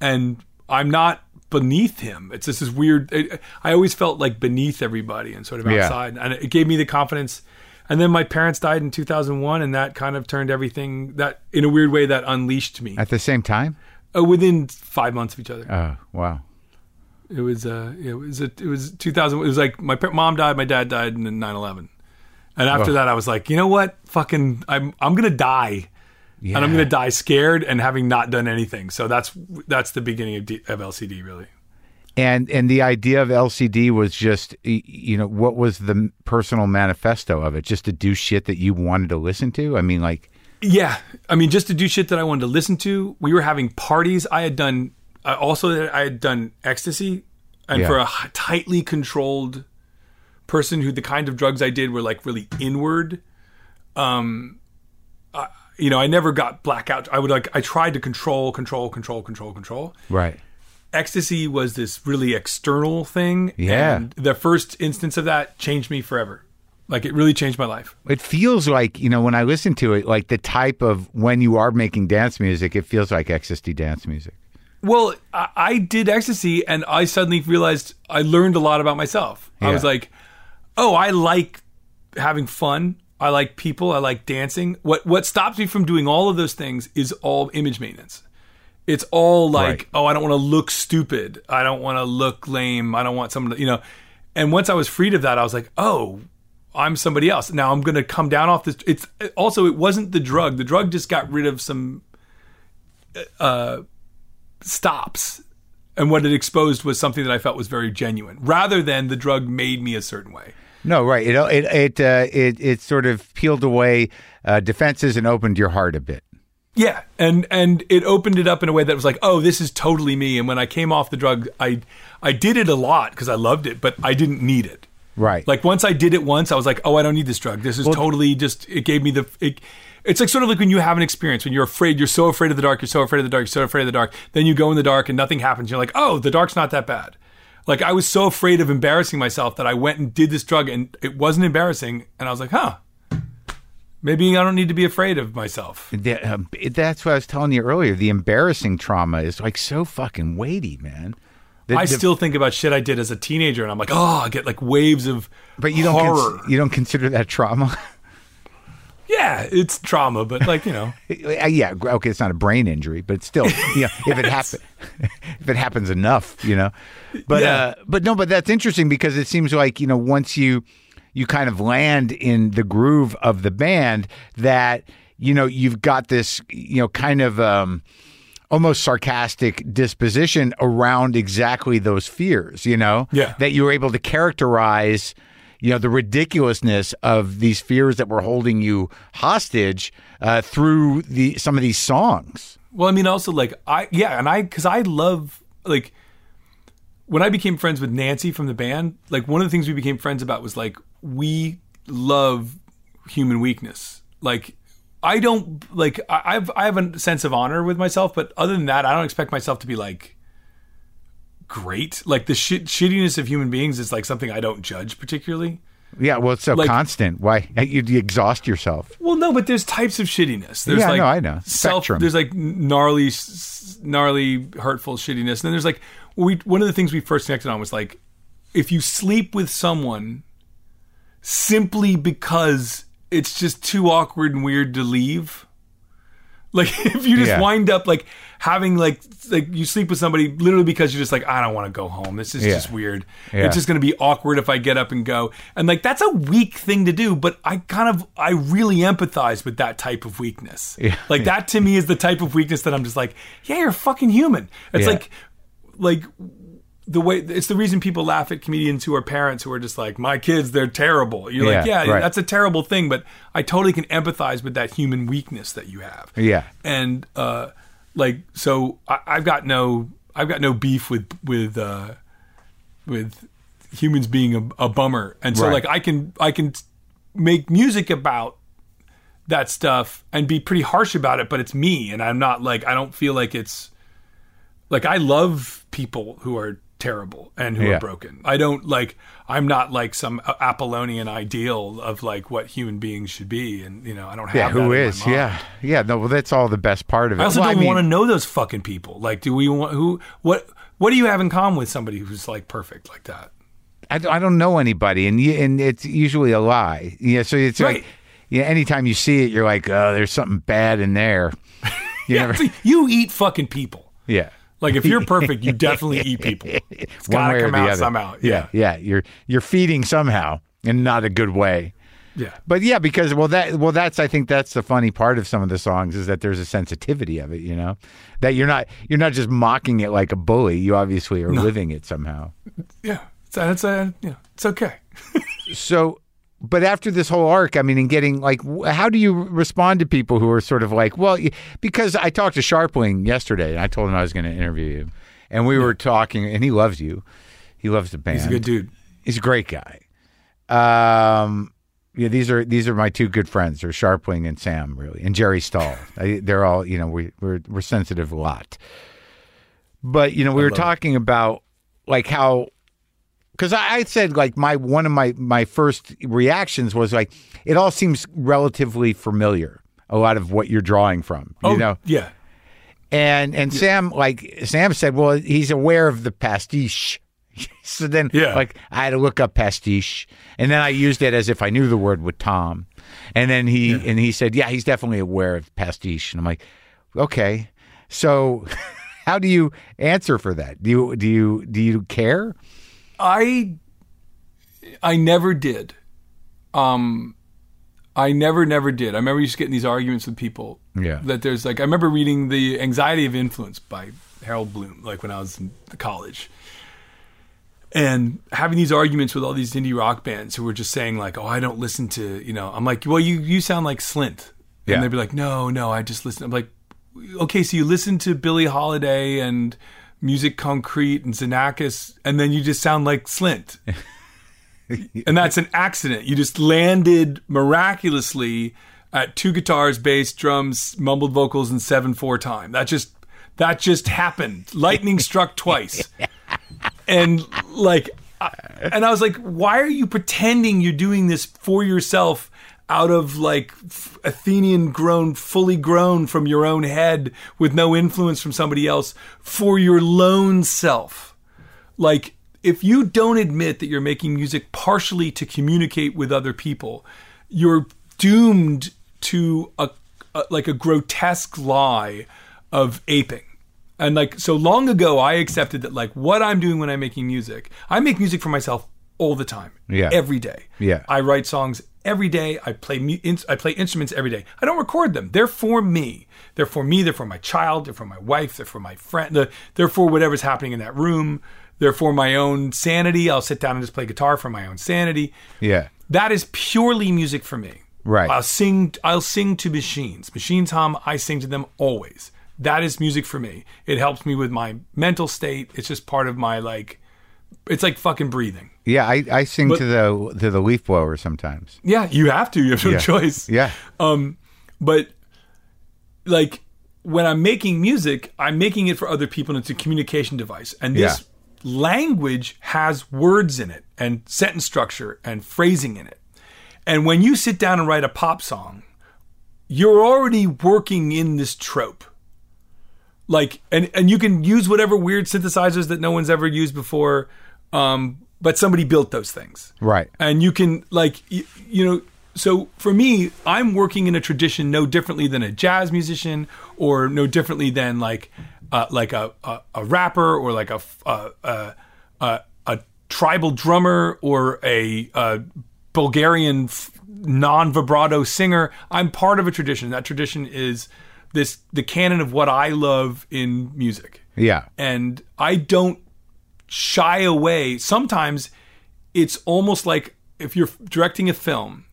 and I'm not beneath him. It's just this weird. It, I always felt like beneath everybody and sort of Yeah. outside, and it gave me the confidence. And then my parents died in 2001, and that kind of turned everything that in a weird way that unleashed me At the same time? uh, within five months of each other. Oh, wow. It was uh it was a, it was 2000 it was like my mom died, my dad died in 9/11. And after Oh. that I was like, "You know what? Fucking I'm I'm going to die." Yeah. And I'm going to die scared and having not done anything. So that's that's the beginning of, D, of LCD really. And and the idea of LCD was just you know what was the personal manifesto of it? Just to do shit that you wanted to listen to. I mean, like Yeah, I mean, just to do shit that I wanted to listen to. We were having parties. I had done uh, also. I had done ecstasy, and Yeah. for a tightly controlled person, who the kind of drugs I did were like really inward. Um, I, you know, I never got blackout. I would like. I tried to control, control, control, control, control. right. Ecstasy was this really external thing. Yeah. and the first instance of that changed me forever. Like it really changed my life. It feels like you know when I listen to it, like the type of when you are making dance music, it feels like ecstasy dance music. Well, I, I did ecstasy, and I suddenly realized I learned a lot about myself. I was Yeah. like, "Oh, I like having fun. I like people. I like dancing. What what stops me from doing all of those things is all image maintenance. It's all like, Right. oh, I don't want to look stupid. I don't want to look lame. I don't want someone to, you know. And once I was freed of that, I was like, oh, I'm somebody else. Now I'm going to come down off this. It's also it wasn't the drug. The drug just got rid of some uh, stops, and what it exposed was something that I felt was very genuine, rather than the drug made me a certain way. No, right. It it it uh, it, it sort of peeled away uh, defenses and opened your heart a bit. Yeah, and and it opened it up in a way that was like, oh, this is totally me. And when I came off the drug, I I did it a lot because I loved it, but I didn't need it. Right. Like once I did it once, I was like, oh, I don't need this drug. This is totally just. It gave me the. It, it's like sort of like when you have an experience when you're afraid, you're so afraid of the dark, you're so afraid of the dark, you're so afraid of the dark. Then you go in the dark and nothing happens. You're like, oh, the dark's not that bad. Like I was so afraid of embarrassing myself that I went and did this drug and it wasn't embarrassing. And I was like, huh, maybe I don't need to be afraid of myself. The- um, that's what I was telling you earlier. The embarrassing trauma is like so fucking weighty, man. The- I the- still think about shit I did as a teenager, and I'm like, oh, I get like waves of but you don't horror. cons- you don't consider that trauma. yeah, it's trauma, but like you know, [laughs] Uh, yeah, okay, it's not a brain injury, but it's still, you know, if it [laughs] happen, [laughs] if it happens enough, you know. But Yeah. uh, but no, but that's interesting because it seems like you know once you you kind of land in the groove of the band that you know, you've got this, you know, kind of um, almost sarcastic disposition around exactly those fears, you know? Yeah. That you were able to characterize, you know, the ridiculousness of these fears that were holding you hostage uh, through the some of these songs. Well, I mean, also like I yeah, and I because I love like when I became friends with Nancy from the band. Like one of the things we became friends about was like we love human weakness. Like I don't like I- I've I have a sense of honor with myself, but other than that, I don't expect myself to be like great. Like the shit shittiness of human beings is like something I don't judge particularly. Yeah, well, it's so Like- constant. Why you, you exhaust yourself? Well, no, but there's types of shittiness. There's Yeah, like no, I know. Self, Spectrum. there's like gnarly, gnarly, hurtful shittiness. And then there's like we. One of the things we first connected on was like, if you sleep with someone simply because it's just too awkward and weird to leave. Like [laughs] if you just Yeah. wind up like having like like you sleep with somebody literally because you're just like I don't want to go home. This is Yeah. just weird. Yeah. It's just going to be awkward if I get up and go. And like that's a weak thing to do, but I kind of I really empathize with that type of weakness. Yeah. [laughs] Like that to me is the type of weakness that I'm just like, yeah, you're fucking human. It's like like the way it's the reason people laugh at comedians who are parents who are just like my kids they're terrible you're like Yeah, yeah right. that's a terrible thing but i totally can empathize with that human weakness that you have Yeah. and uh like so I, i've got no i've got no beef with with uh with humans being a, a bummer and so Right. like i can i can make music about that stuff and be pretty harsh about it but it's me and i'm not like i don't feel like it's like I love people who are terrible and who Yeah. are broken. I don't like I'm not like some uh, Apollonian ideal of like what human beings should be and you know, I don't have Yeah, that who mind. Yeah, yeah. No, well, that's all the best part of it. I also Well, don't mean, want to know those fucking people. Like do we want who what what do you have in common with somebody who's like perfect like that? I, don't- I don't know anybody, and you, and it's usually a lie. Yeah, so it's Right. like, yeah. Anytime you see it, you're like, oh, there's something bad in there. [laughs] You Yeah, never, you eat fucking people. yeah. Like if you're [laughs] perfect, you definitely eat people. It's One got way to or come the out other. somehow. Yeah, yeah. You're you're feeding somehow, and not a good way. Yeah. But yeah, because well that well that's I think that's the funny part of some of the songs is that there's a sensitivity of it, you know, that you're not you're not just mocking it like a bully. You obviously are living it somehow. Yeah. So it's a uh, yeah, it's okay. [laughs] So, but after this whole arc, I mean, in getting like, how do you respond to people who are sort of like, well, because I talked to Scharpling yesterday and I told him I was going to interview you, and we were talking, and he loves you, he loves the band. He's a good dude. He's a great guy. Um, yeah, these are these are my two good friends, are Scharpling and Sam, really, and Jerry Stahl. [laughs] I, they're all, you know, we, we're we're sensitive a lot. But you know, we were love it. talking about like how because I, I said like my one of my my first reactions was like it all seems relatively familiar. A lot of what you're drawing from, you Oh, know, yeah. and and Sam like Sam said, well, he's aware of the pastiche. [laughs] so then, Yeah. like I had to look up pastiche, and then I used it as if I knew the word with Tom, and then he and he said, yeah, he's definitely aware of pastiche, and I'm like, okay, so [laughs] how do you answer for that? Do you do you do you care? I I never did. Um I never never did. I remember just getting these arguments with people. Yeah. That there's like I remember reading The Anxiety of Influence by Harold Bloom like when I was in college. And having these arguments with all these indie rock bands who were just saying like, "Oh, I don't listen to," you know. I'm like, "Well, you you sound like Slint." Yeah. And they'd be like, "No, no, I just listen." I'm like, "Okay, so you listen to Billie Holiday and Musique Concrète and Xenakis, and then you just sound like Slint." [laughs] and that's an accident. You just landed miraculously at two guitars, bass, drums, mumbled vocals, and seven four time. That just that just happened. Lightning struck [laughs] twice, and like, I- and I was like, why are you pretending you're doing this for yourself? Out of like Athenian grown, fully grown from your own head with no influence from somebody else for your lone self like if you don't admit that you're making music partially to communicate with other people you're doomed to a, a like a grotesque lie of aping and like so long ago i accepted that like what i'm doing when i'm making music i make music for myself all the time. Yeah. Every day. Yeah. I write songs every day. I play I play instruments every day. I don't record them. They're for me. They're for me. They're for my child. They're for my wife. They're for my friend. They're, for whatever's happening in that room. They're for my own sanity. I'll sit down and just play guitar for my own sanity. Yeah. That is purely music for me. Right. I'll sing. I'll sing to machines. Machines hum. I sing to them always. That is music for me. It helps me with my mental state. It's just part of my like. It's like fucking breathing. Yeah, I, I sing But- to the to the leaf blower sometimes. Yeah, you have to. You have no Yeah. choice. Yeah. Um, but like when I'm making music, I'm making it for other people, and it's a communication device. And this language has words in it, and sentence structure, and phrasing in it. And when you sit down and write a pop song, you're already working in this trope. Like, and and you can use whatever weird synthesizers that no one's ever used before, um, but somebody built those things Right. and you can like you, you know so for me i'm working in a tradition no differently than a jazz musician or no differently than like uh, like a, a, a rapper or like a a, a, a, a tribal drummer or a, a bulgarian f- non-vibrato singer i'm part of a tradition that tradition is this the canon of what i love in music Yeah. and I don't shy away. Sometimes it's almost like if you're directing a film,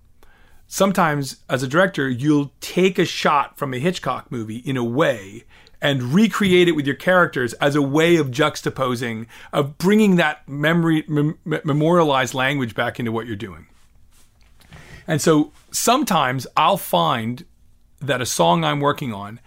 sometimes as a director, you'll take a shot from a Hitchcock movie in a way and recreate it with your characters as a way of juxtaposing, of bringing that memory, mem- memorialized language back into what you're doing. And so sometimes I'll find that a song I'm working on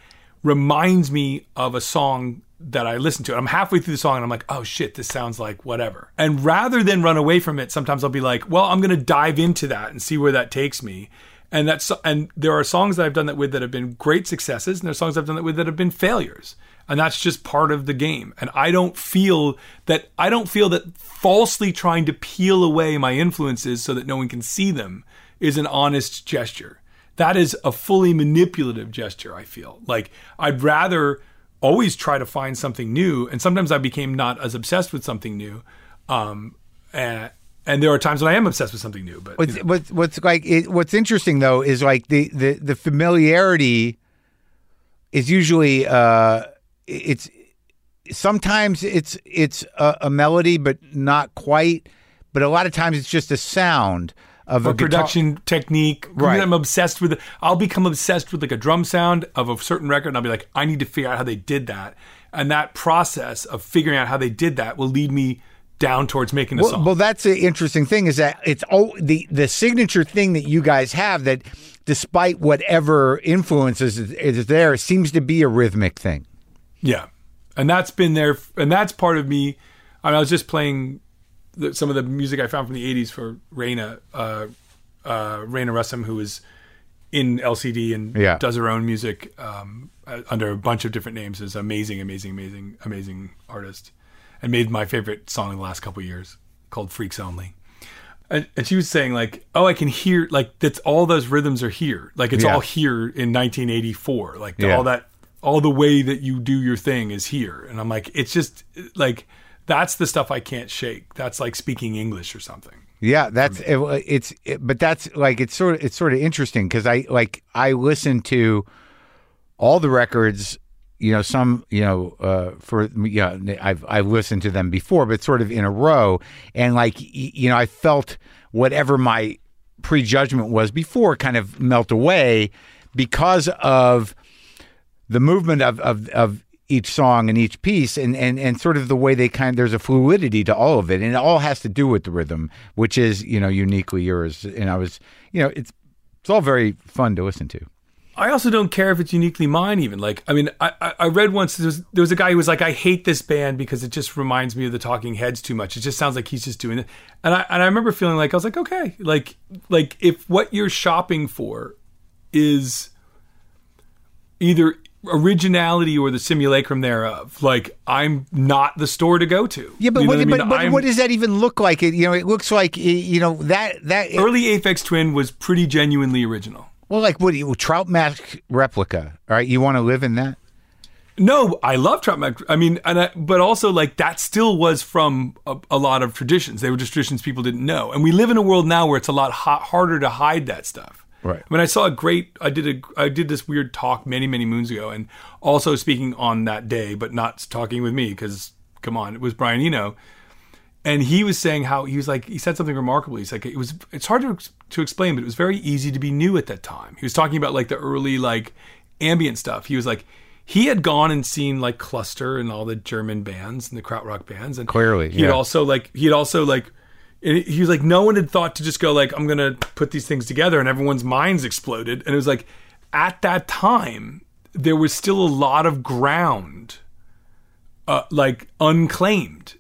reminds me of a song that I listen to. I'm halfway through the song and I'm like, oh shit, this sounds like whatever. And rather than run away from it, sometimes I'll be like, well, I'm going to dive into that and see where that takes me. And that's and there are songs that I've done that with that have been great successes, and there are songs I've done that with that have been failures. And that's just part of the game. And I don't feel that I don't feel that falsely trying to peel away my influences so that no one can see them is an honest gesture. That is a fully manipulative gesture, I feel. Like I'd rather always try to find something new. And sometimes I became not as obsessed with something new. Um, and, and there are times when I am obsessed with something new. But you What's, know. what's what's like it, what's interesting though is like the the the familiarity is usually uh it's sometimes it's it's a, a melody but not quite but a lot of times it's just a sound of guitar- production technique. Right. I'm obsessed with. I'll become obsessed with like a drum sound of a certain record, and I'll be like, I need to figure out how they did that. And that process of figuring out how they did that will lead me down towards making a Well, song. well, that's the interesting thing is that it's oh the the signature thing that you guys have that, despite whatever influences is, is there, seems to be a rhythmic thing. Yeah, and that's been there, and that's part of me. I, mean, I was just playing the, some of the music I found from the '80s for Rayna, uh, uh, Rayna Russom, who is in LCD and Yeah. does her own music um, uh, under a bunch of different names. Is amazing, amazing, amazing, amazing artist, and made my favorite song in the last couple of years called "Freaks Only." And, and she was saying like, "Oh, I can hear like that's all those rhythms are here. Like it's Yeah. all here in 1984. Like the- Yeah. all that, all the way that you do your thing is here." And I'm like, it's just like that's the stuff I can't shake. That's like speaking English or something. Yeah, that's it, it's it, but that's like it's sort of it's sort of interesting because I like I listen to all the records, you know, some you know uh, for yeah I've I've listened to them before, but sort of in a row, and like you know I felt whatever my prejudgment was before kind of melt away because of the movement of, of, of each song and each piece and, and, and sort of the way they kind there's a fluidity to all of it and it all has to do with the rhythm which is you know uniquely yours and i was you know it's it's all very fun to listen to I also don't care if it's uniquely mine. Even like, I mean, I, I- read once there was, there was a guy who was like, "I hate this band because it just reminds me of the Talking Heads too much. It just sounds like he's just doing it." And I and I remember feeling like I was like, "Okay, like like if what you're shopping for is either originality or the simulacrum thereof, like I'm not the store to go to." yeah but You know what, I mean? but, but what does that even look like it you know it looks like you know that that early Aphex Twin was pretty genuinely original. well like what do you trout mask replica all right you want to live in that No, I love Trout Mask. I mean, and I, but also like that still was from a, a lot of traditions. They were just traditions people didn't know, and we live in a world now where it's a lot ha- harder to hide that stuff. Right. I mean, I saw a great. I did a. I did this weird talk many, many moons ago, and also speaking on that day, but not talking with me because come on, it was Brian Eno, and he was saying how he was like he said something remarkable. He's like it was. It's hard to to explain, but it was very easy to be new at that time. He was talking about like the early like ambient stuff. He was like he had gone and seen like Cluster and all the German bands and the krautrock bands, and Clearly, he had yeah. also like he had also like and he was like no one had thought to just go like I'm gonna put these things together, and everyone's minds exploded, and it was like at that time there was still a lot of ground, uh, like unclaimed,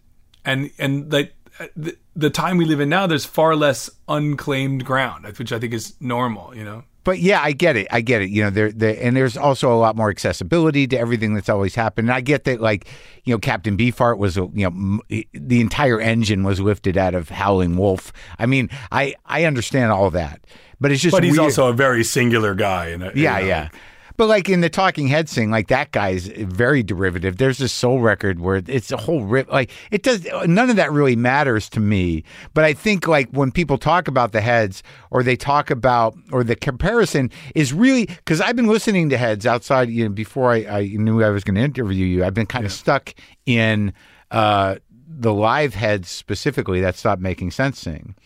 and and like the, the time we live in now, there's far less unclaimed ground, which I think is normal, you know. But yeah, I get it. I get it. You know, there, there, and there's also a lot more accessibility to everything that's always happened. And I get that, like, you know, Captain Beefheart was, a- you know, m- the entire engine was lifted out of Howling Wolf. I mean, I, I understand all that, but it's just. But he's weird. also a very singular guy, and Yeah, yeah. But like in the Talking Head thing, like that guy's very derivative. There's this soul record where it's a whole rip. Like it does. None of that really matters to me. But I think like when people talk about the heads, or they talk about, or the comparison is really because I've been listening to heads outside. You know, before I, I knew I was going to interview you, I've been kind of stuck in. uh the live heads specifically that Stop Making Sense thing,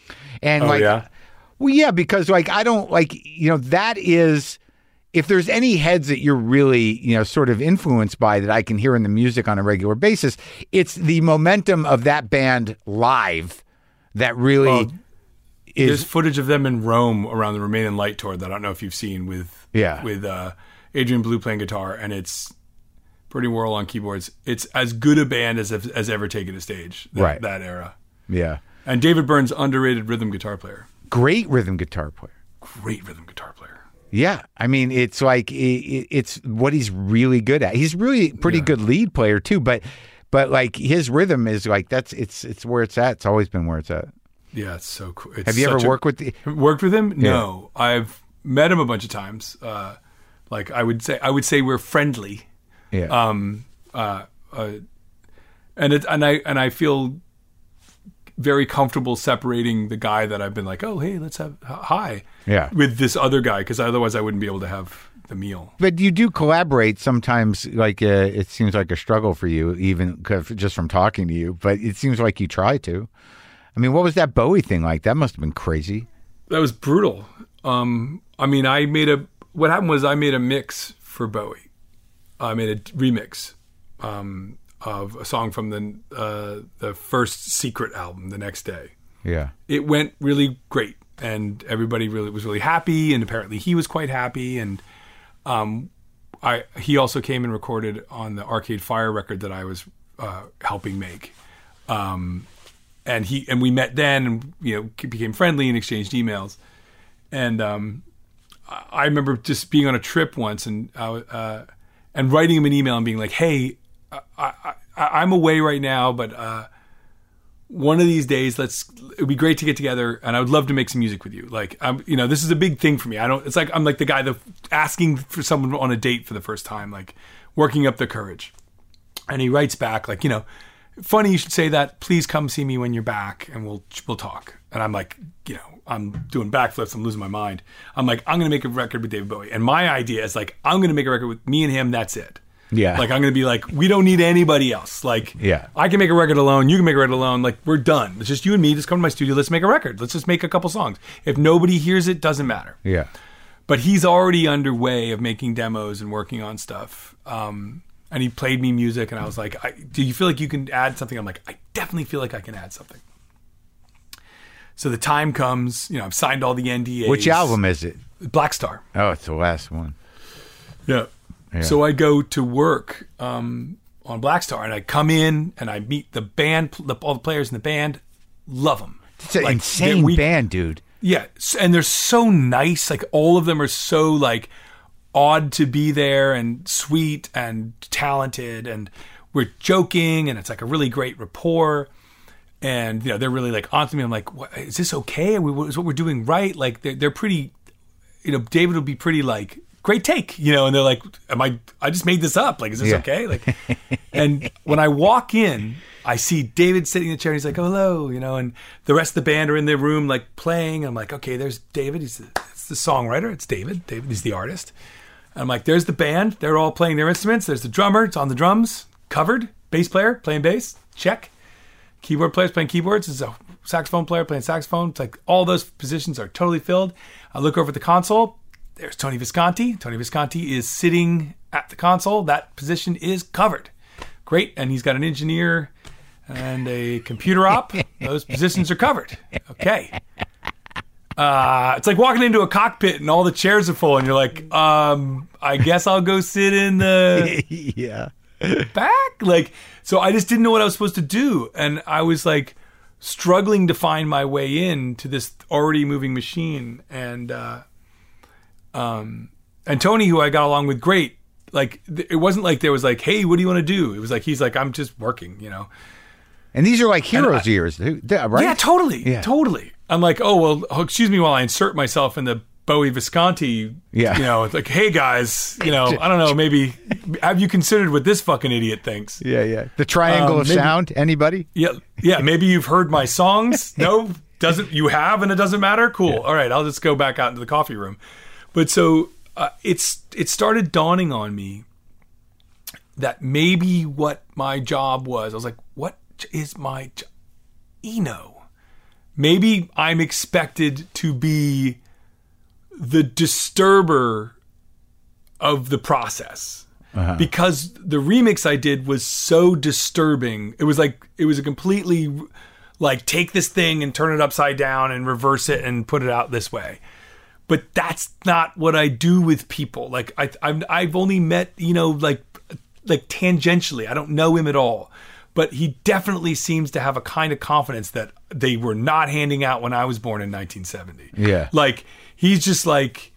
and like yeah? well, yeah, because like I don't like you know that is if there's any heads that you're really you know sort of influenced by that I can hear in the music on a regular basis, it's the momentum of that band live that really Well, There's footage of them in Rome around the Remain in Light tour that I don't know if you've seen with Yeah. with uh, Adrian Belew playing guitar, and it's pretty Worrell on keyboards. It's as good a band as as ever taken a stage. That, Right. that era. yeah And David Byrne's, underrated rhythm guitar player, great rhythm guitar player. great rhythm guitar player. Yeah, I mean it's like it's what he's really good at. He's really pretty good lead player too, but but like his rhythm is like that's it's it's where it's at. It's always been where it's at. Yeah, it's so cool. It's Have you ever such a- worked with the? Worked with him? No, I've met him a bunch of times. Uh, like I would say, I would say we're friendly. Yeah, Um, uh, uh, and it, and I and I feel very comfortable separating the guy that I've been like, oh hey, let's have hi, Yeah. with this other guy because otherwise I wouldn't be able to have the meal. but you do collaborate sometimes. Like uh, it seems like a struggle for you, even just from talking to you. But it seems like you try to. I mean, what was that Bowie thing like? That must have been crazy. That was brutal. Um, I mean, I made a. What happened was I made a mix for Bowie. I made a remix um, of a song from the uh, the first Secret album. The next day, Yeah, it went really great, and everybody really was really happy, and apparently he was quite happy. And um, I he also came and recorded on the Arcade Fire record that I was uh, helping make. Um, and he and we met then, and you know became friendly and exchanged emails. And um, I remember just being on a trip once and I w- uh, and writing him an email and being like, "Hey, I, I, I'm away right now, but uh, one of these days, let's. It would be great to get together, and I would love to make some music with you. Like, I'm, you know, this is a big thing for me. I don't. It's like I'm like the guy that asking for someone on a date for the first time, like working up the courage. And he writes back like, you know, funny you should say that. Please come see me when you're back, and we'll we'll talk. And I'm like, you know, I'm doing backflips. I'm losing my mind. I'm like, I'm gonna make a record with David Bowie, and my idea is like, I'm gonna make a record with me and him. That's it. Yeah. Like I'm gonna be like, we don't need anybody else. Like, Yeah. I can make a record alone. You can make a record alone. Like we're done. It's just you and me. Just come to my studio. Let's make a record. Let's just make a couple songs. If nobody hears it, doesn't matter yeah. but he's already underway of making demos and working on stuff. Um, and he played me music, and I was like, I, "Do you feel like you can add something?" I'm like, "I definitely feel like I can add something." So the time comes, you know, I've signed all the NDAs. Which album is it? Blackstar. Oh, it's the last one. Yeah. So I go to work um, on Blackstar, and I come in and I meet the band, the, all the players in the band. Love them. It's an insane we, band, dude. Yeah, and they're so nice. Like all of them are so like odd to be there and sweet and talented and we're joking and it's like a really great rapport. And you know they're really like onto me. I'm like, what, is this okay? Is what we're doing right? Like they're, they're pretty. You know, David would be pretty like great take, you know, and they're like, am I, I just made this up. Like, is this Yeah. okay? Like, [laughs] and when I walk in, I see David sitting in the chair. And he's like, oh, hello, you know, and the rest of the band are in the room, like playing. I'm like, okay, there's David. He's the, it's the songwriter. It's David. David is the artist. And I'm like, there's the band. They're all playing their instruments. There's the drummer. It's on the drums, covered. Bass player playing bass. Check. Keyboard players playing keyboards. There's a saxophone player playing saxophone. It's like all those positions are totally filled. I look over at the console. There's Tony Visconti. Tony Visconti is sitting at the console. That position is covered. Great. And he's got an engineer and a computer op. [laughs] Those positions are covered. Okay. Uh, it's like walking into a cockpit and all the chairs are full, and you're like, um, I guess I'll go sit in the [laughs] yeah. back. Like, so I just didn't know what I was supposed to do. And I was like struggling to find my way in to this already moving machine. And, uh, um, and Tony, who I got along with great, like, th- it wasn't like there was like, hey, what do you want to do? It was like, he's like, I'm just working, you know? And these are like heroes years, who- yeah, right? Yeah, totally. Yeah. Totally. I'm like, oh, well, oh, excuse me while I insert myself in the Bowie Visconti. Yeah. You know, it's like, hey guys, you know, [laughs] I don't know, maybe have you considered what this fucking idiot thinks? yeah, yeah. The triangle Um, of maybe- sound. Anybody? Yeah. Yeah. Maybe you've heard my songs. No, doesn't, you have and it doesn't matter? Cool. All right. I'll just go back out into the coffee room. But so uh, it's, it started dawning on me that maybe what my job was, I was like, what is my job? Eno. Maybe I'm expected to be the disturber of the process. Because the remix I did was so disturbing. It was like it was a completely like take this thing and turn it upside down and reverse it and put it out this way. But that's not what I do with people. Like I I've, I've only met, you know, like like tangentially. I don't know him at all. But he definitely seems to have a kind of confidence that they were not handing out when I was born in 1970. Yeah. Like he's just like,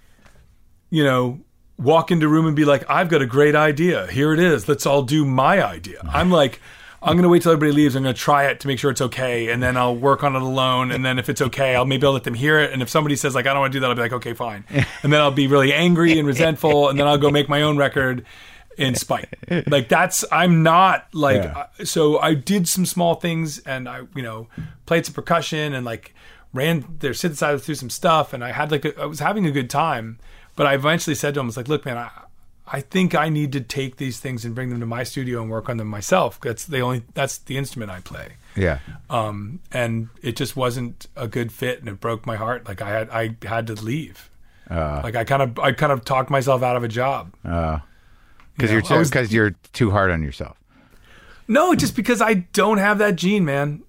you know, walk into a room and be like, I've got a great idea. Here it is. Let's all do my idea. I'm like, I'm gonna wait till everybody leaves. I'm gonna try it to make sure it's okay, and then I'll work on it alone. And then if it's okay, I'll maybe I'll let them hear it. And if somebody says like I don't want to do that, I'll be like, okay, fine. [laughs] And then I'll be really angry and resentful, and then I'll go make my own record in spite. Like that's I'm not like Yeah. uh, so I did some small things and I you know played some percussion and like ran their synthesizer through some stuff and I had like a, I was having a good time but I eventually said to him I was like look man I I think I need to take these things and bring them to my studio and work on them myself. That's the only that's the instrument I play. Yeah. um and it just wasn't a good fit and it broke my heart. Like I had I had to leave. Uh, like I kind of I kind of talked myself out of a job. Because you're I was- because you're too hard on yourself. No, just because I don't have that gene, man.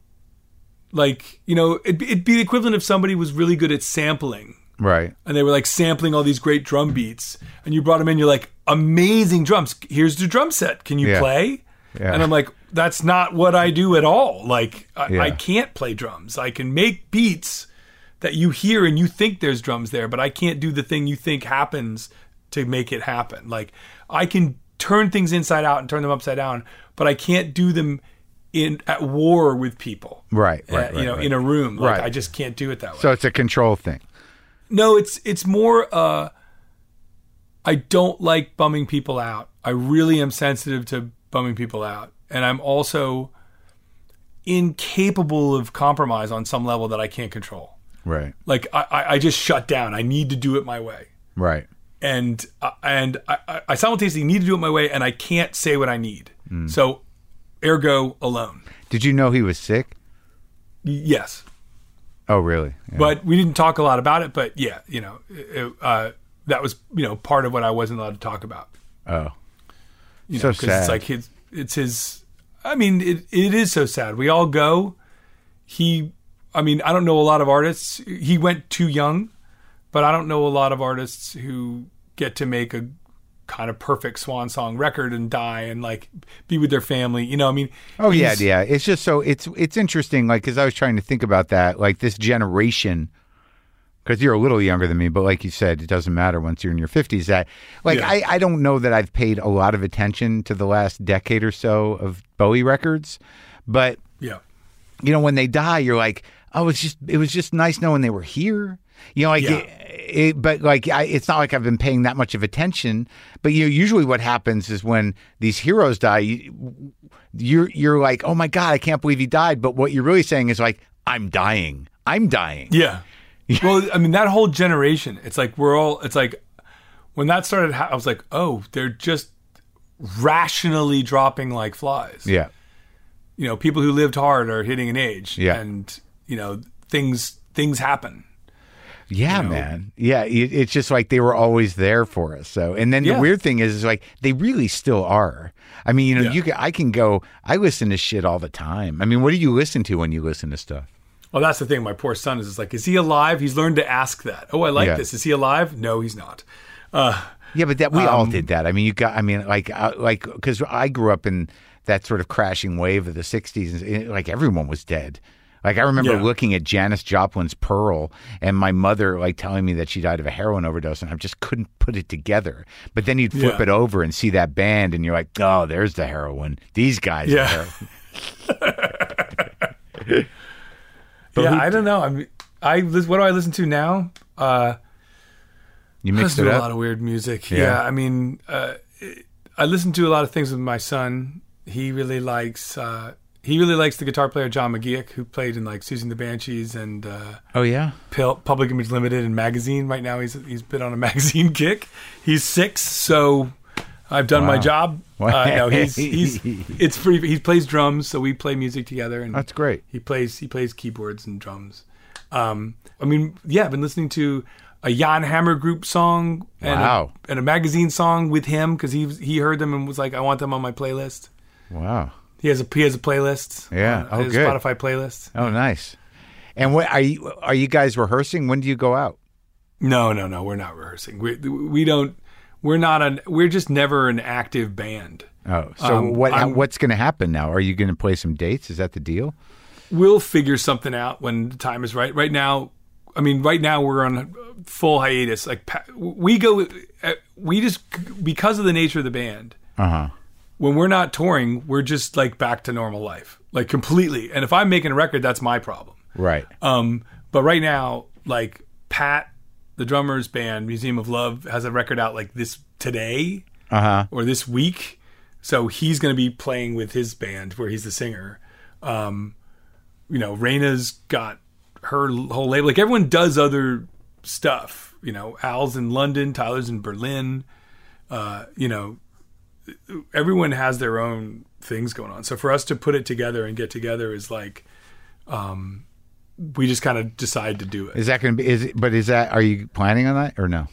Like, you know, it'd, it'd be the equivalent if somebody was really good at sampling. Right. and they were like sampling all these great drum beats. And you brought them in, you're like, amazing drums. Here's the drum set. Can you Yeah. play? Yeah. And I'm like, that's not what I do at all. Like, I, Yeah. I can't play drums. I can make beats that you hear and you think there's drums there, but I can't do the thing you think happens to make it happen. Like, I can turn things inside out and turn them upside down, but I can't do them in at war with people. Right. uh, Right. you know, right. in a room. Like, Right. I just can't do it that way. so it's a control thing. No, it's it's more uh I don't like bumming people out. I really am sensitive to bumming people out. And I'm also incapable of compromise on some level that I can't control. Right. Like I, I- just shut down. I need to do it my way. Right. And uh, and I, I- simultaneously need to do it my way and I can't say what I need. So ergo alone. Did you know he was sick? Yes. Oh, really? Yeah. but we didn't talk a lot about it. But yeah, you know, it, uh, that was you know part of what I wasn't allowed to talk about. oh, You So know, 'cause sad. It's like his, it's his. I mean, it it is so sad. We all go. He, I mean, I don't know a lot of artists. He went too young, but I don't know a lot of artists who get to make a kind of perfect swan song record and die and like be with their family. You know, I mean, oh yeah, yeah. It's just so it's it's interesting. Like, because I was trying to think about that. Like this generation. Because you're a little younger than me, but like you said, it doesn't matter once you're in your 50s. That, like, Yeah. I, I don't know that I've paid a lot of attention to the last decade or so of Bowie records, but Yeah, you know when they die you're like oh it's just it was just nice knowing they were here you know like Yeah. it, it, but like I, it's not like I've been paying that much of attention. But you know, usually what happens is when these heroes die, you, you're you're like, oh my god, I can't believe he died. But what you're really saying is like, I'm dying. I'm dying. Yeah. [laughs] well, I mean, that whole generation, it's like we're all, it's like when that started, I was like, oh, they're just rationally dropping like flies. Yeah. You know, people who lived hard are hitting an age. Yeah. And, you know, things, things happen. Yeah, know? man. Yeah, it, it's just like they were always there for us. So, and then Yeah. the weird thing is, is like they really still are. I mean, you know, Yeah. you can, I can go. I listen to shit all the time. I mean, what do you listen to when you listen to stuff? Well, that's the thing. My poor son is just like, is he alive? He's learned to ask that. Oh, I like Yeah. this. Is he alive? No, he's not. Uh, Yeah, but that we all Um, did that. I mean, you got. I mean, like, uh, like because I grew up in that sort of crashing wave of the '60s, and like everyone was dead. Like I remember Yeah. looking at Janis Joplin's Pearl, and my mother like telling me that she died of a heroin overdose, and I just couldn't put it together. But then you'd flip Yeah. it over and see that band, and you're like, oh, there's the heroin. These guys. are Yeah. [laughs] [laughs] But yeah, who- I don't know. I mean, I what do I listen to now? Uh, You mix it to a lot of weird music. Yeah. Yeah, I mean, uh, I listen to a lot of things with my son. He really likes. Uh, he really likes the guitar player John McGeoch, who played in like Siouxsie and the Banshees and uh, oh yeah. Pil- Public Image Limited and Magazine. Right now, he's he's been on a [laughs] magazine kick. He's six, so I've done my job. Uh, no, he's he's [laughs] it's pretty. He plays drums, so we play music together, and That's great. he plays he plays keyboards and drums. Um, I mean, yeah, I've been listening to a Jan Hammer group song and, Wow. a, and a magazine song with him because he he heard them and was like, I want them on my playlist. Wow. He has a he has a playlist. Yeah. uh, Oh, his good. Spotify playlist. Oh, nice. And what are you? Are you guys rehearsing? When do you go out? No, no, no. We're not rehearsing. We we don't. We're not an. We're just never an active band. Oh, so Um, what? I'm- what's going to happen now? Are you going to play some dates? Is that the deal? We'll figure something out when the time is right. Right now, I mean, right now we're on full hiatus. Like we go, uh, we just because of the nature of the band. Uh huh. When we're not touring, we're just like back to normal life, like completely. And if I'm making a record, that's my problem. Right. Um, but right now, like Pat, the drummer's band, Museum of Love, has a record out like this today Uh huh. or this week. So he's going to be playing with his band where he's the singer. Um, you know, Rayna's got her whole label. Like everyone does other stuff. You know, Al's in London, Tyler's in Berlin. Uh, you know, everyone has their own things going on. So for us to put it together and get together is like, um, we just kind of decide to do it. Is that going to be? Is it, but is that? Are you planning on that or no?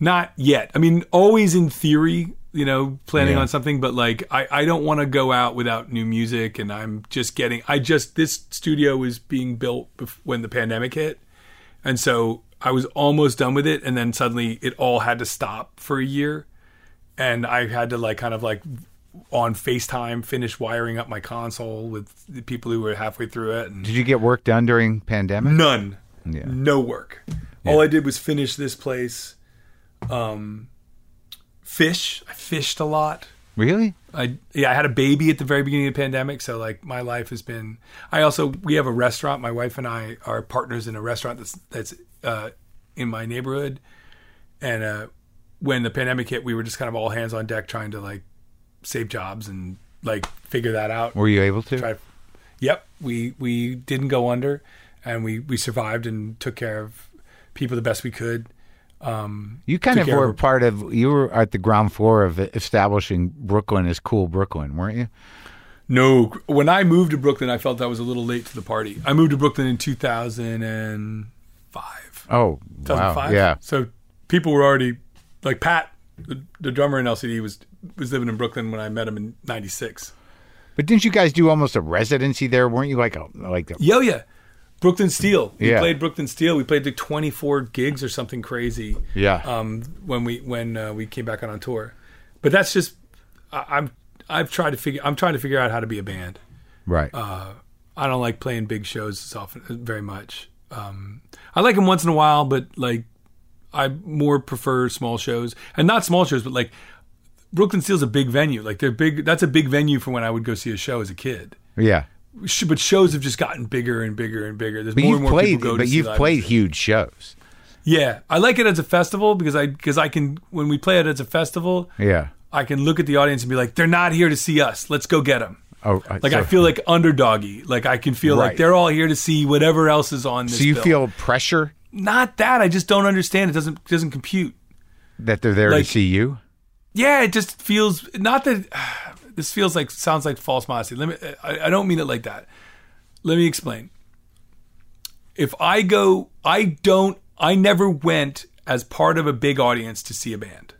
Not yet. I mean, always in theory, you know, planning Yeah. on something, but like, I, I don't want to go out without new music. And I'm just getting, I just, this studio was being built bef- when the pandemic hit. And so I was almost done with it. And then suddenly it all had to stop for a year. And I had to like kind of like on FaceTime finish wiring up my console with the people who were halfway through it. And Did you get work done during pandemic? None. Yeah. No work. All I did was finish this place. Um, fish. I fished a lot. Really? I yeah, I had a baby at the very beginning of the pandemic, so like my life has been. I also we have a restaurant. My wife and I are partners in a restaurant that's that's uh, in my neighborhood, and uh, when the pandemic hit, we were just kind of all hands on deck trying to like save jobs and like figure that out. Were you able to? Try- Yep, we we didn't go under, and we we survived and took care of people the best we could. Um, You kind of were of- part of. You were at the ground floor of establishing Brooklyn as cool Brooklyn, weren't you? no, when I moved to Brooklyn, I felt I was a little late to the party. I moved to Brooklyn in 2005. Oh, wow. Yeah. So people were already like Pat, the, the drummer in LCD, was was living in Brooklyn when I met him in '96. But didn't you guys do almost a residency there? Weren't you like a like a, Yo, yeah. Brooklyn Steel. We Yeah. played Brooklyn Steel. We played like 24 gigs or something crazy. Yeah. Um, when we when uh, we came back on, on tour, but that's just I, I'm I've tried to figure I'm trying to figure out how to be a band. right? Uh, I don't like playing big shows as often very much. Um, I like them once in a while, but like I more prefer small shows and not small shows, but like Brooklyn Steel's a big venue. Like they're big. That's a big venue for when I would go see a show as a kid. yeah. But shows have just gotten bigger and bigger and bigger. There's But more and more played, people go but you've played music. huge shows. Yeah, I like it as a festival because I because I can when we play it as a festival, Yeah. I can look at the audience and be like, they're not here to see us. Let's go get them. Oh, uh, Like I feel like underdoggy. Like I can feel like they're all here to see whatever else is on this. So you bill. feel pressure not that I just don't understand. It doesn't doesn't compute. that they're there Like- to see you? Yeah, it just feels not that [sighs] this feels like sounds like false modesty. Let me. I, I don't mean it like that. Let me explain. If I go, I don't. I never went as part of a big audience to see a band.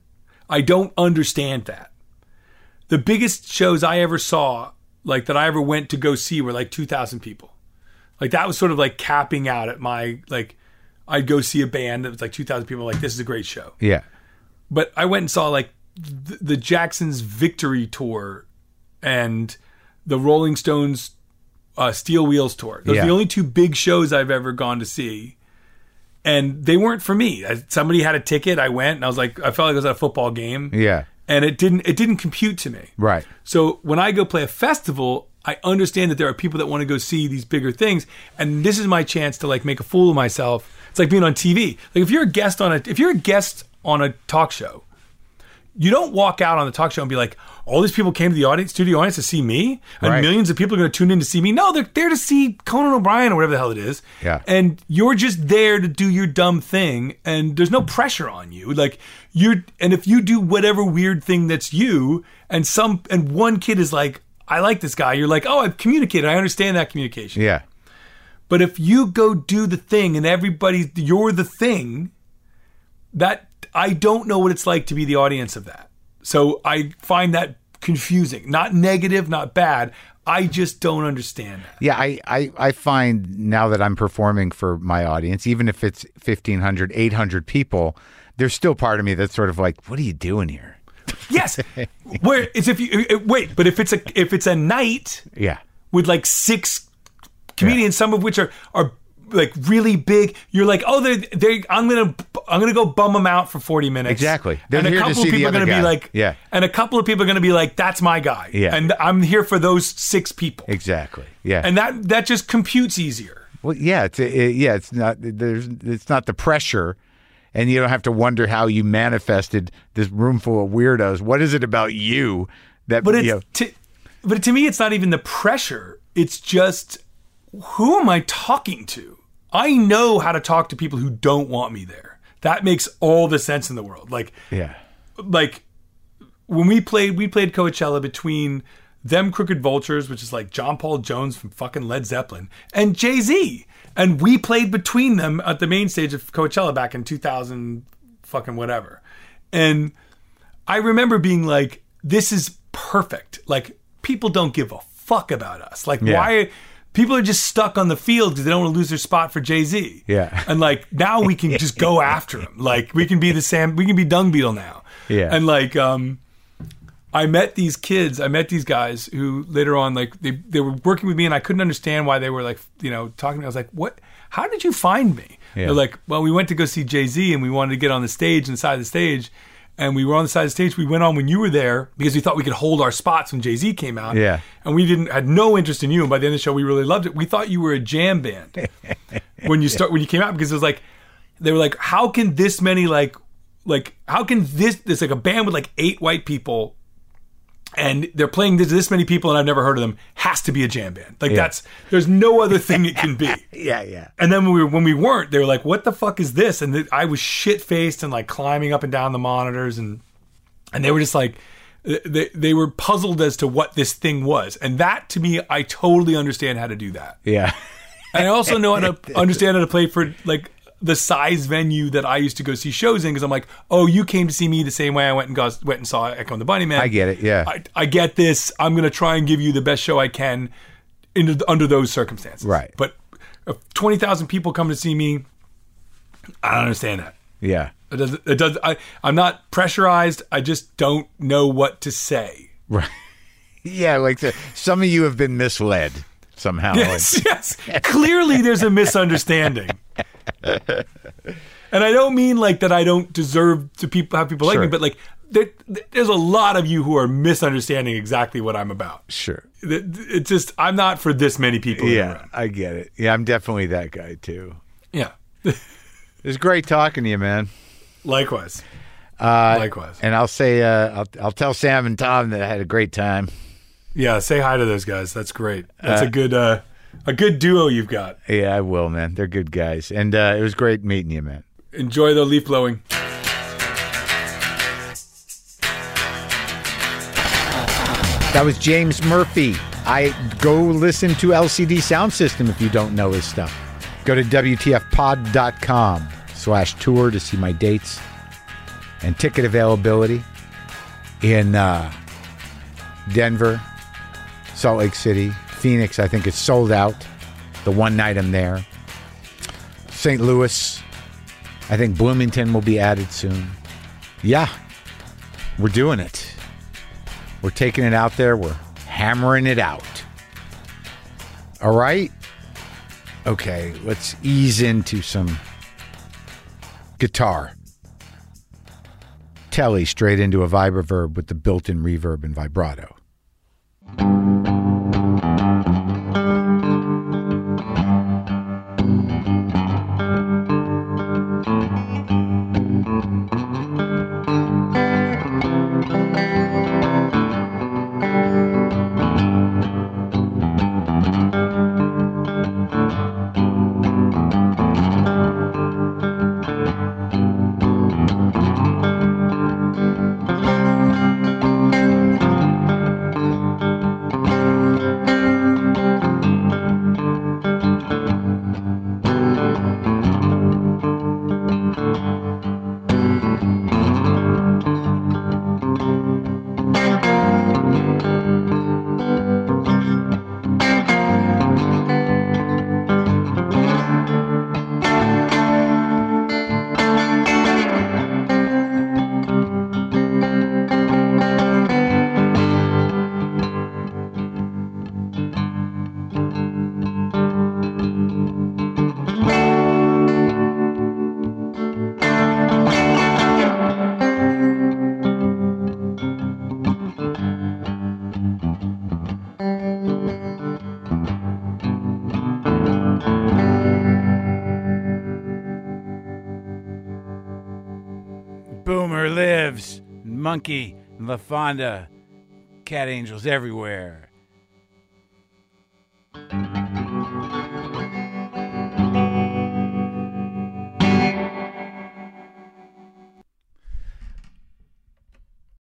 I don't understand that. The biggest shows I ever saw, like that I ever went to go see, were like two thousand people. Like that was sort of like capping out at my like. I'd go see a band that was like two thousand people. Like this is a great show Yeah. but I went and saw like th- the Jacksons Victory tour and the Rolling Stones uh, Steel Wheels tour. Those Yeah. are the only two big shows I've ever gone to see, and they weren't for me. I, somebody had a ticket. I went and I was like, I felt like I was at a football game, Yeah. and it didn't it didn't compute to me. Right. So when I go play a festival, I understand that there are people that want to go see these bigger things, and this is my chance to like make a fool of myself. It's like being on TV. Like if you're a guest on a if you're a guest on a talk show, you don't walk out on the talk show and be like, all these people came to the audience, studio audience to see me, and Right. millions of people are going to tune in to see me. No, they're there to see Conan O'Brien or whatever the hell it is. Yeah. And you're just there to do your dumb thing, and there's no pressure on you. Like you're, and if you do whatever weird thing that's you, and some, and one kid is like, I like this guy. You're like, oh, I've communicated. I understand that communication. Yeah. But if you go do the thing and everybody, you're the thing, that I don't know what it's like to be the audience of that. So I find that confusing. Not negative, not bad. I just don't understand that. Yeah, I, I, I find now that I'm performing for my audience, even if it's 1,500, 800 people, there's still part of me that's sort of like, what are you doing here? [laughs] Yes. Where it's if you wait, but if it's a if it's a night Yeah. with like six comedians, some of which are are like really big, you're like, oh, they they I'm gonna I'm gonna go bum them out for 40 minutes. Exactly. They're and a couple see of people are gonna guy. be like, Yeah. and a couple of people are gonna be like, that's my guy. Yeah. and I'm here for those six people, Exactly. Yeah. and that that just computes easier. well, yeah, it's it, yeah, it's not there's it's not the pressure and you don't have to wonder how you manifested this room full of weirdos. What is it about you that But it's you know, to, but to me, it's not even the pressure. It's just who am I talking to? I know how to talk to people who don't want me there. That makes all the sense in the world. Like, yeah. like when we played, we played Coachella between Them Crooked Vultures, which is like John Paul Jones from fucking Led Zeppelin, and Jay Z, and we played between them at the main stage of Coachella back in 2000, fucking whatever, and I remember being like, "This is perfect." Like people don't give a fuck about us. Like Yeah. why? People are just stuck on the field because they don't want to lose their spot for Jay Z. Yeah. and like now we can just go [laughs] after him. Like we can be the Sam, we can be Dung Beetle now. Yeah. and like um, I met these kids. I met these guys who later on, like they they were working with me, and I couldn't understand why they were like you know talking to me. I was like, what? How did you find me? Yeah. They're like, well, we went to go see Jay Z, and we wanted to get on the stage and the side of the stage. And we were on the side of the stage. We went on when you were there because we thought we could hold our spots when Jay Z came out. Yeah. And we didn't had no interest in you. And by the end of the show, we really loved it. We thought you were a jam band [laughs] when you start when you came out because it was like they were like, how can this many like like how can this this like a band with like eight white people and they're playing this this many people and I've never heard of them has to be a jam band. Like that's there's no other thing it can be. [laughs] Yeah, yeah. And then when we were, when we weren't, they were like, "What the fuck is this?" And th- I was shit faced and like climbing up and down the monitors, and and they were just like, they they were puzzled as to what this thing was. And that to me, I totally understand how to do that. Yeah. And I also know how to [laughs] understand how to play for like the size venue that I used to go see shows in because I'm like, oh, you came to see me the same way I went and got, went and saw Echo and the Bunnymen. I get it, yeah. I, I get this. I'm gonna try and give you the best show I can in, under those circumstances. Right. But if twenty thousand people come to see me, I don't understand that. Yeah. It does. It does. I, I'm not pressurized. I just don't know what to say. Right. [laughs] Yeah, like the, some of you have been misled somehow. Yes, [laughs] yes. Clearly, there's a misunderstanding. And I don't mean like that. I don't deserve to people have people like Sure. me, but like there, there's a lot of you who are misunderstanding exactly what I'm about. Sure. It- It's just I'm not for this many people. Yeah. I get it. Yeah, I'm definitely that guy too. yeah. [laughs] It was great talking to you, man. Likewise. Uh, Likewise. And I'll say, uh, I'll, I'll tell Sam and Tom that I had a great time. Yeah, say hi to those guys. That's great. That's Uh, a good uh a good duo you've got. Yeah, I will, man. They're good guys, and uh, it was great meeting you, man. Enjoy the leaf blowing. That was James Murphy. I go listen to LCD Soundsystem if you don't know his stuff. Go to WTFpod.com slash tour to see my dates and ticket availability in uh, Denver, Salt Lake City, Phoenix. I think it's sold out. The one night I'm there. St. Louis. I think Bloomington will be added soon. Yeah, we're doing it. We're taking it out there. We're hammering it out. All right. Okay, let's ease into some guitar. Telly straight into a vibroverb with the built in reverb and vibrato. Monkey and LaFonda. Cat angels everywhere.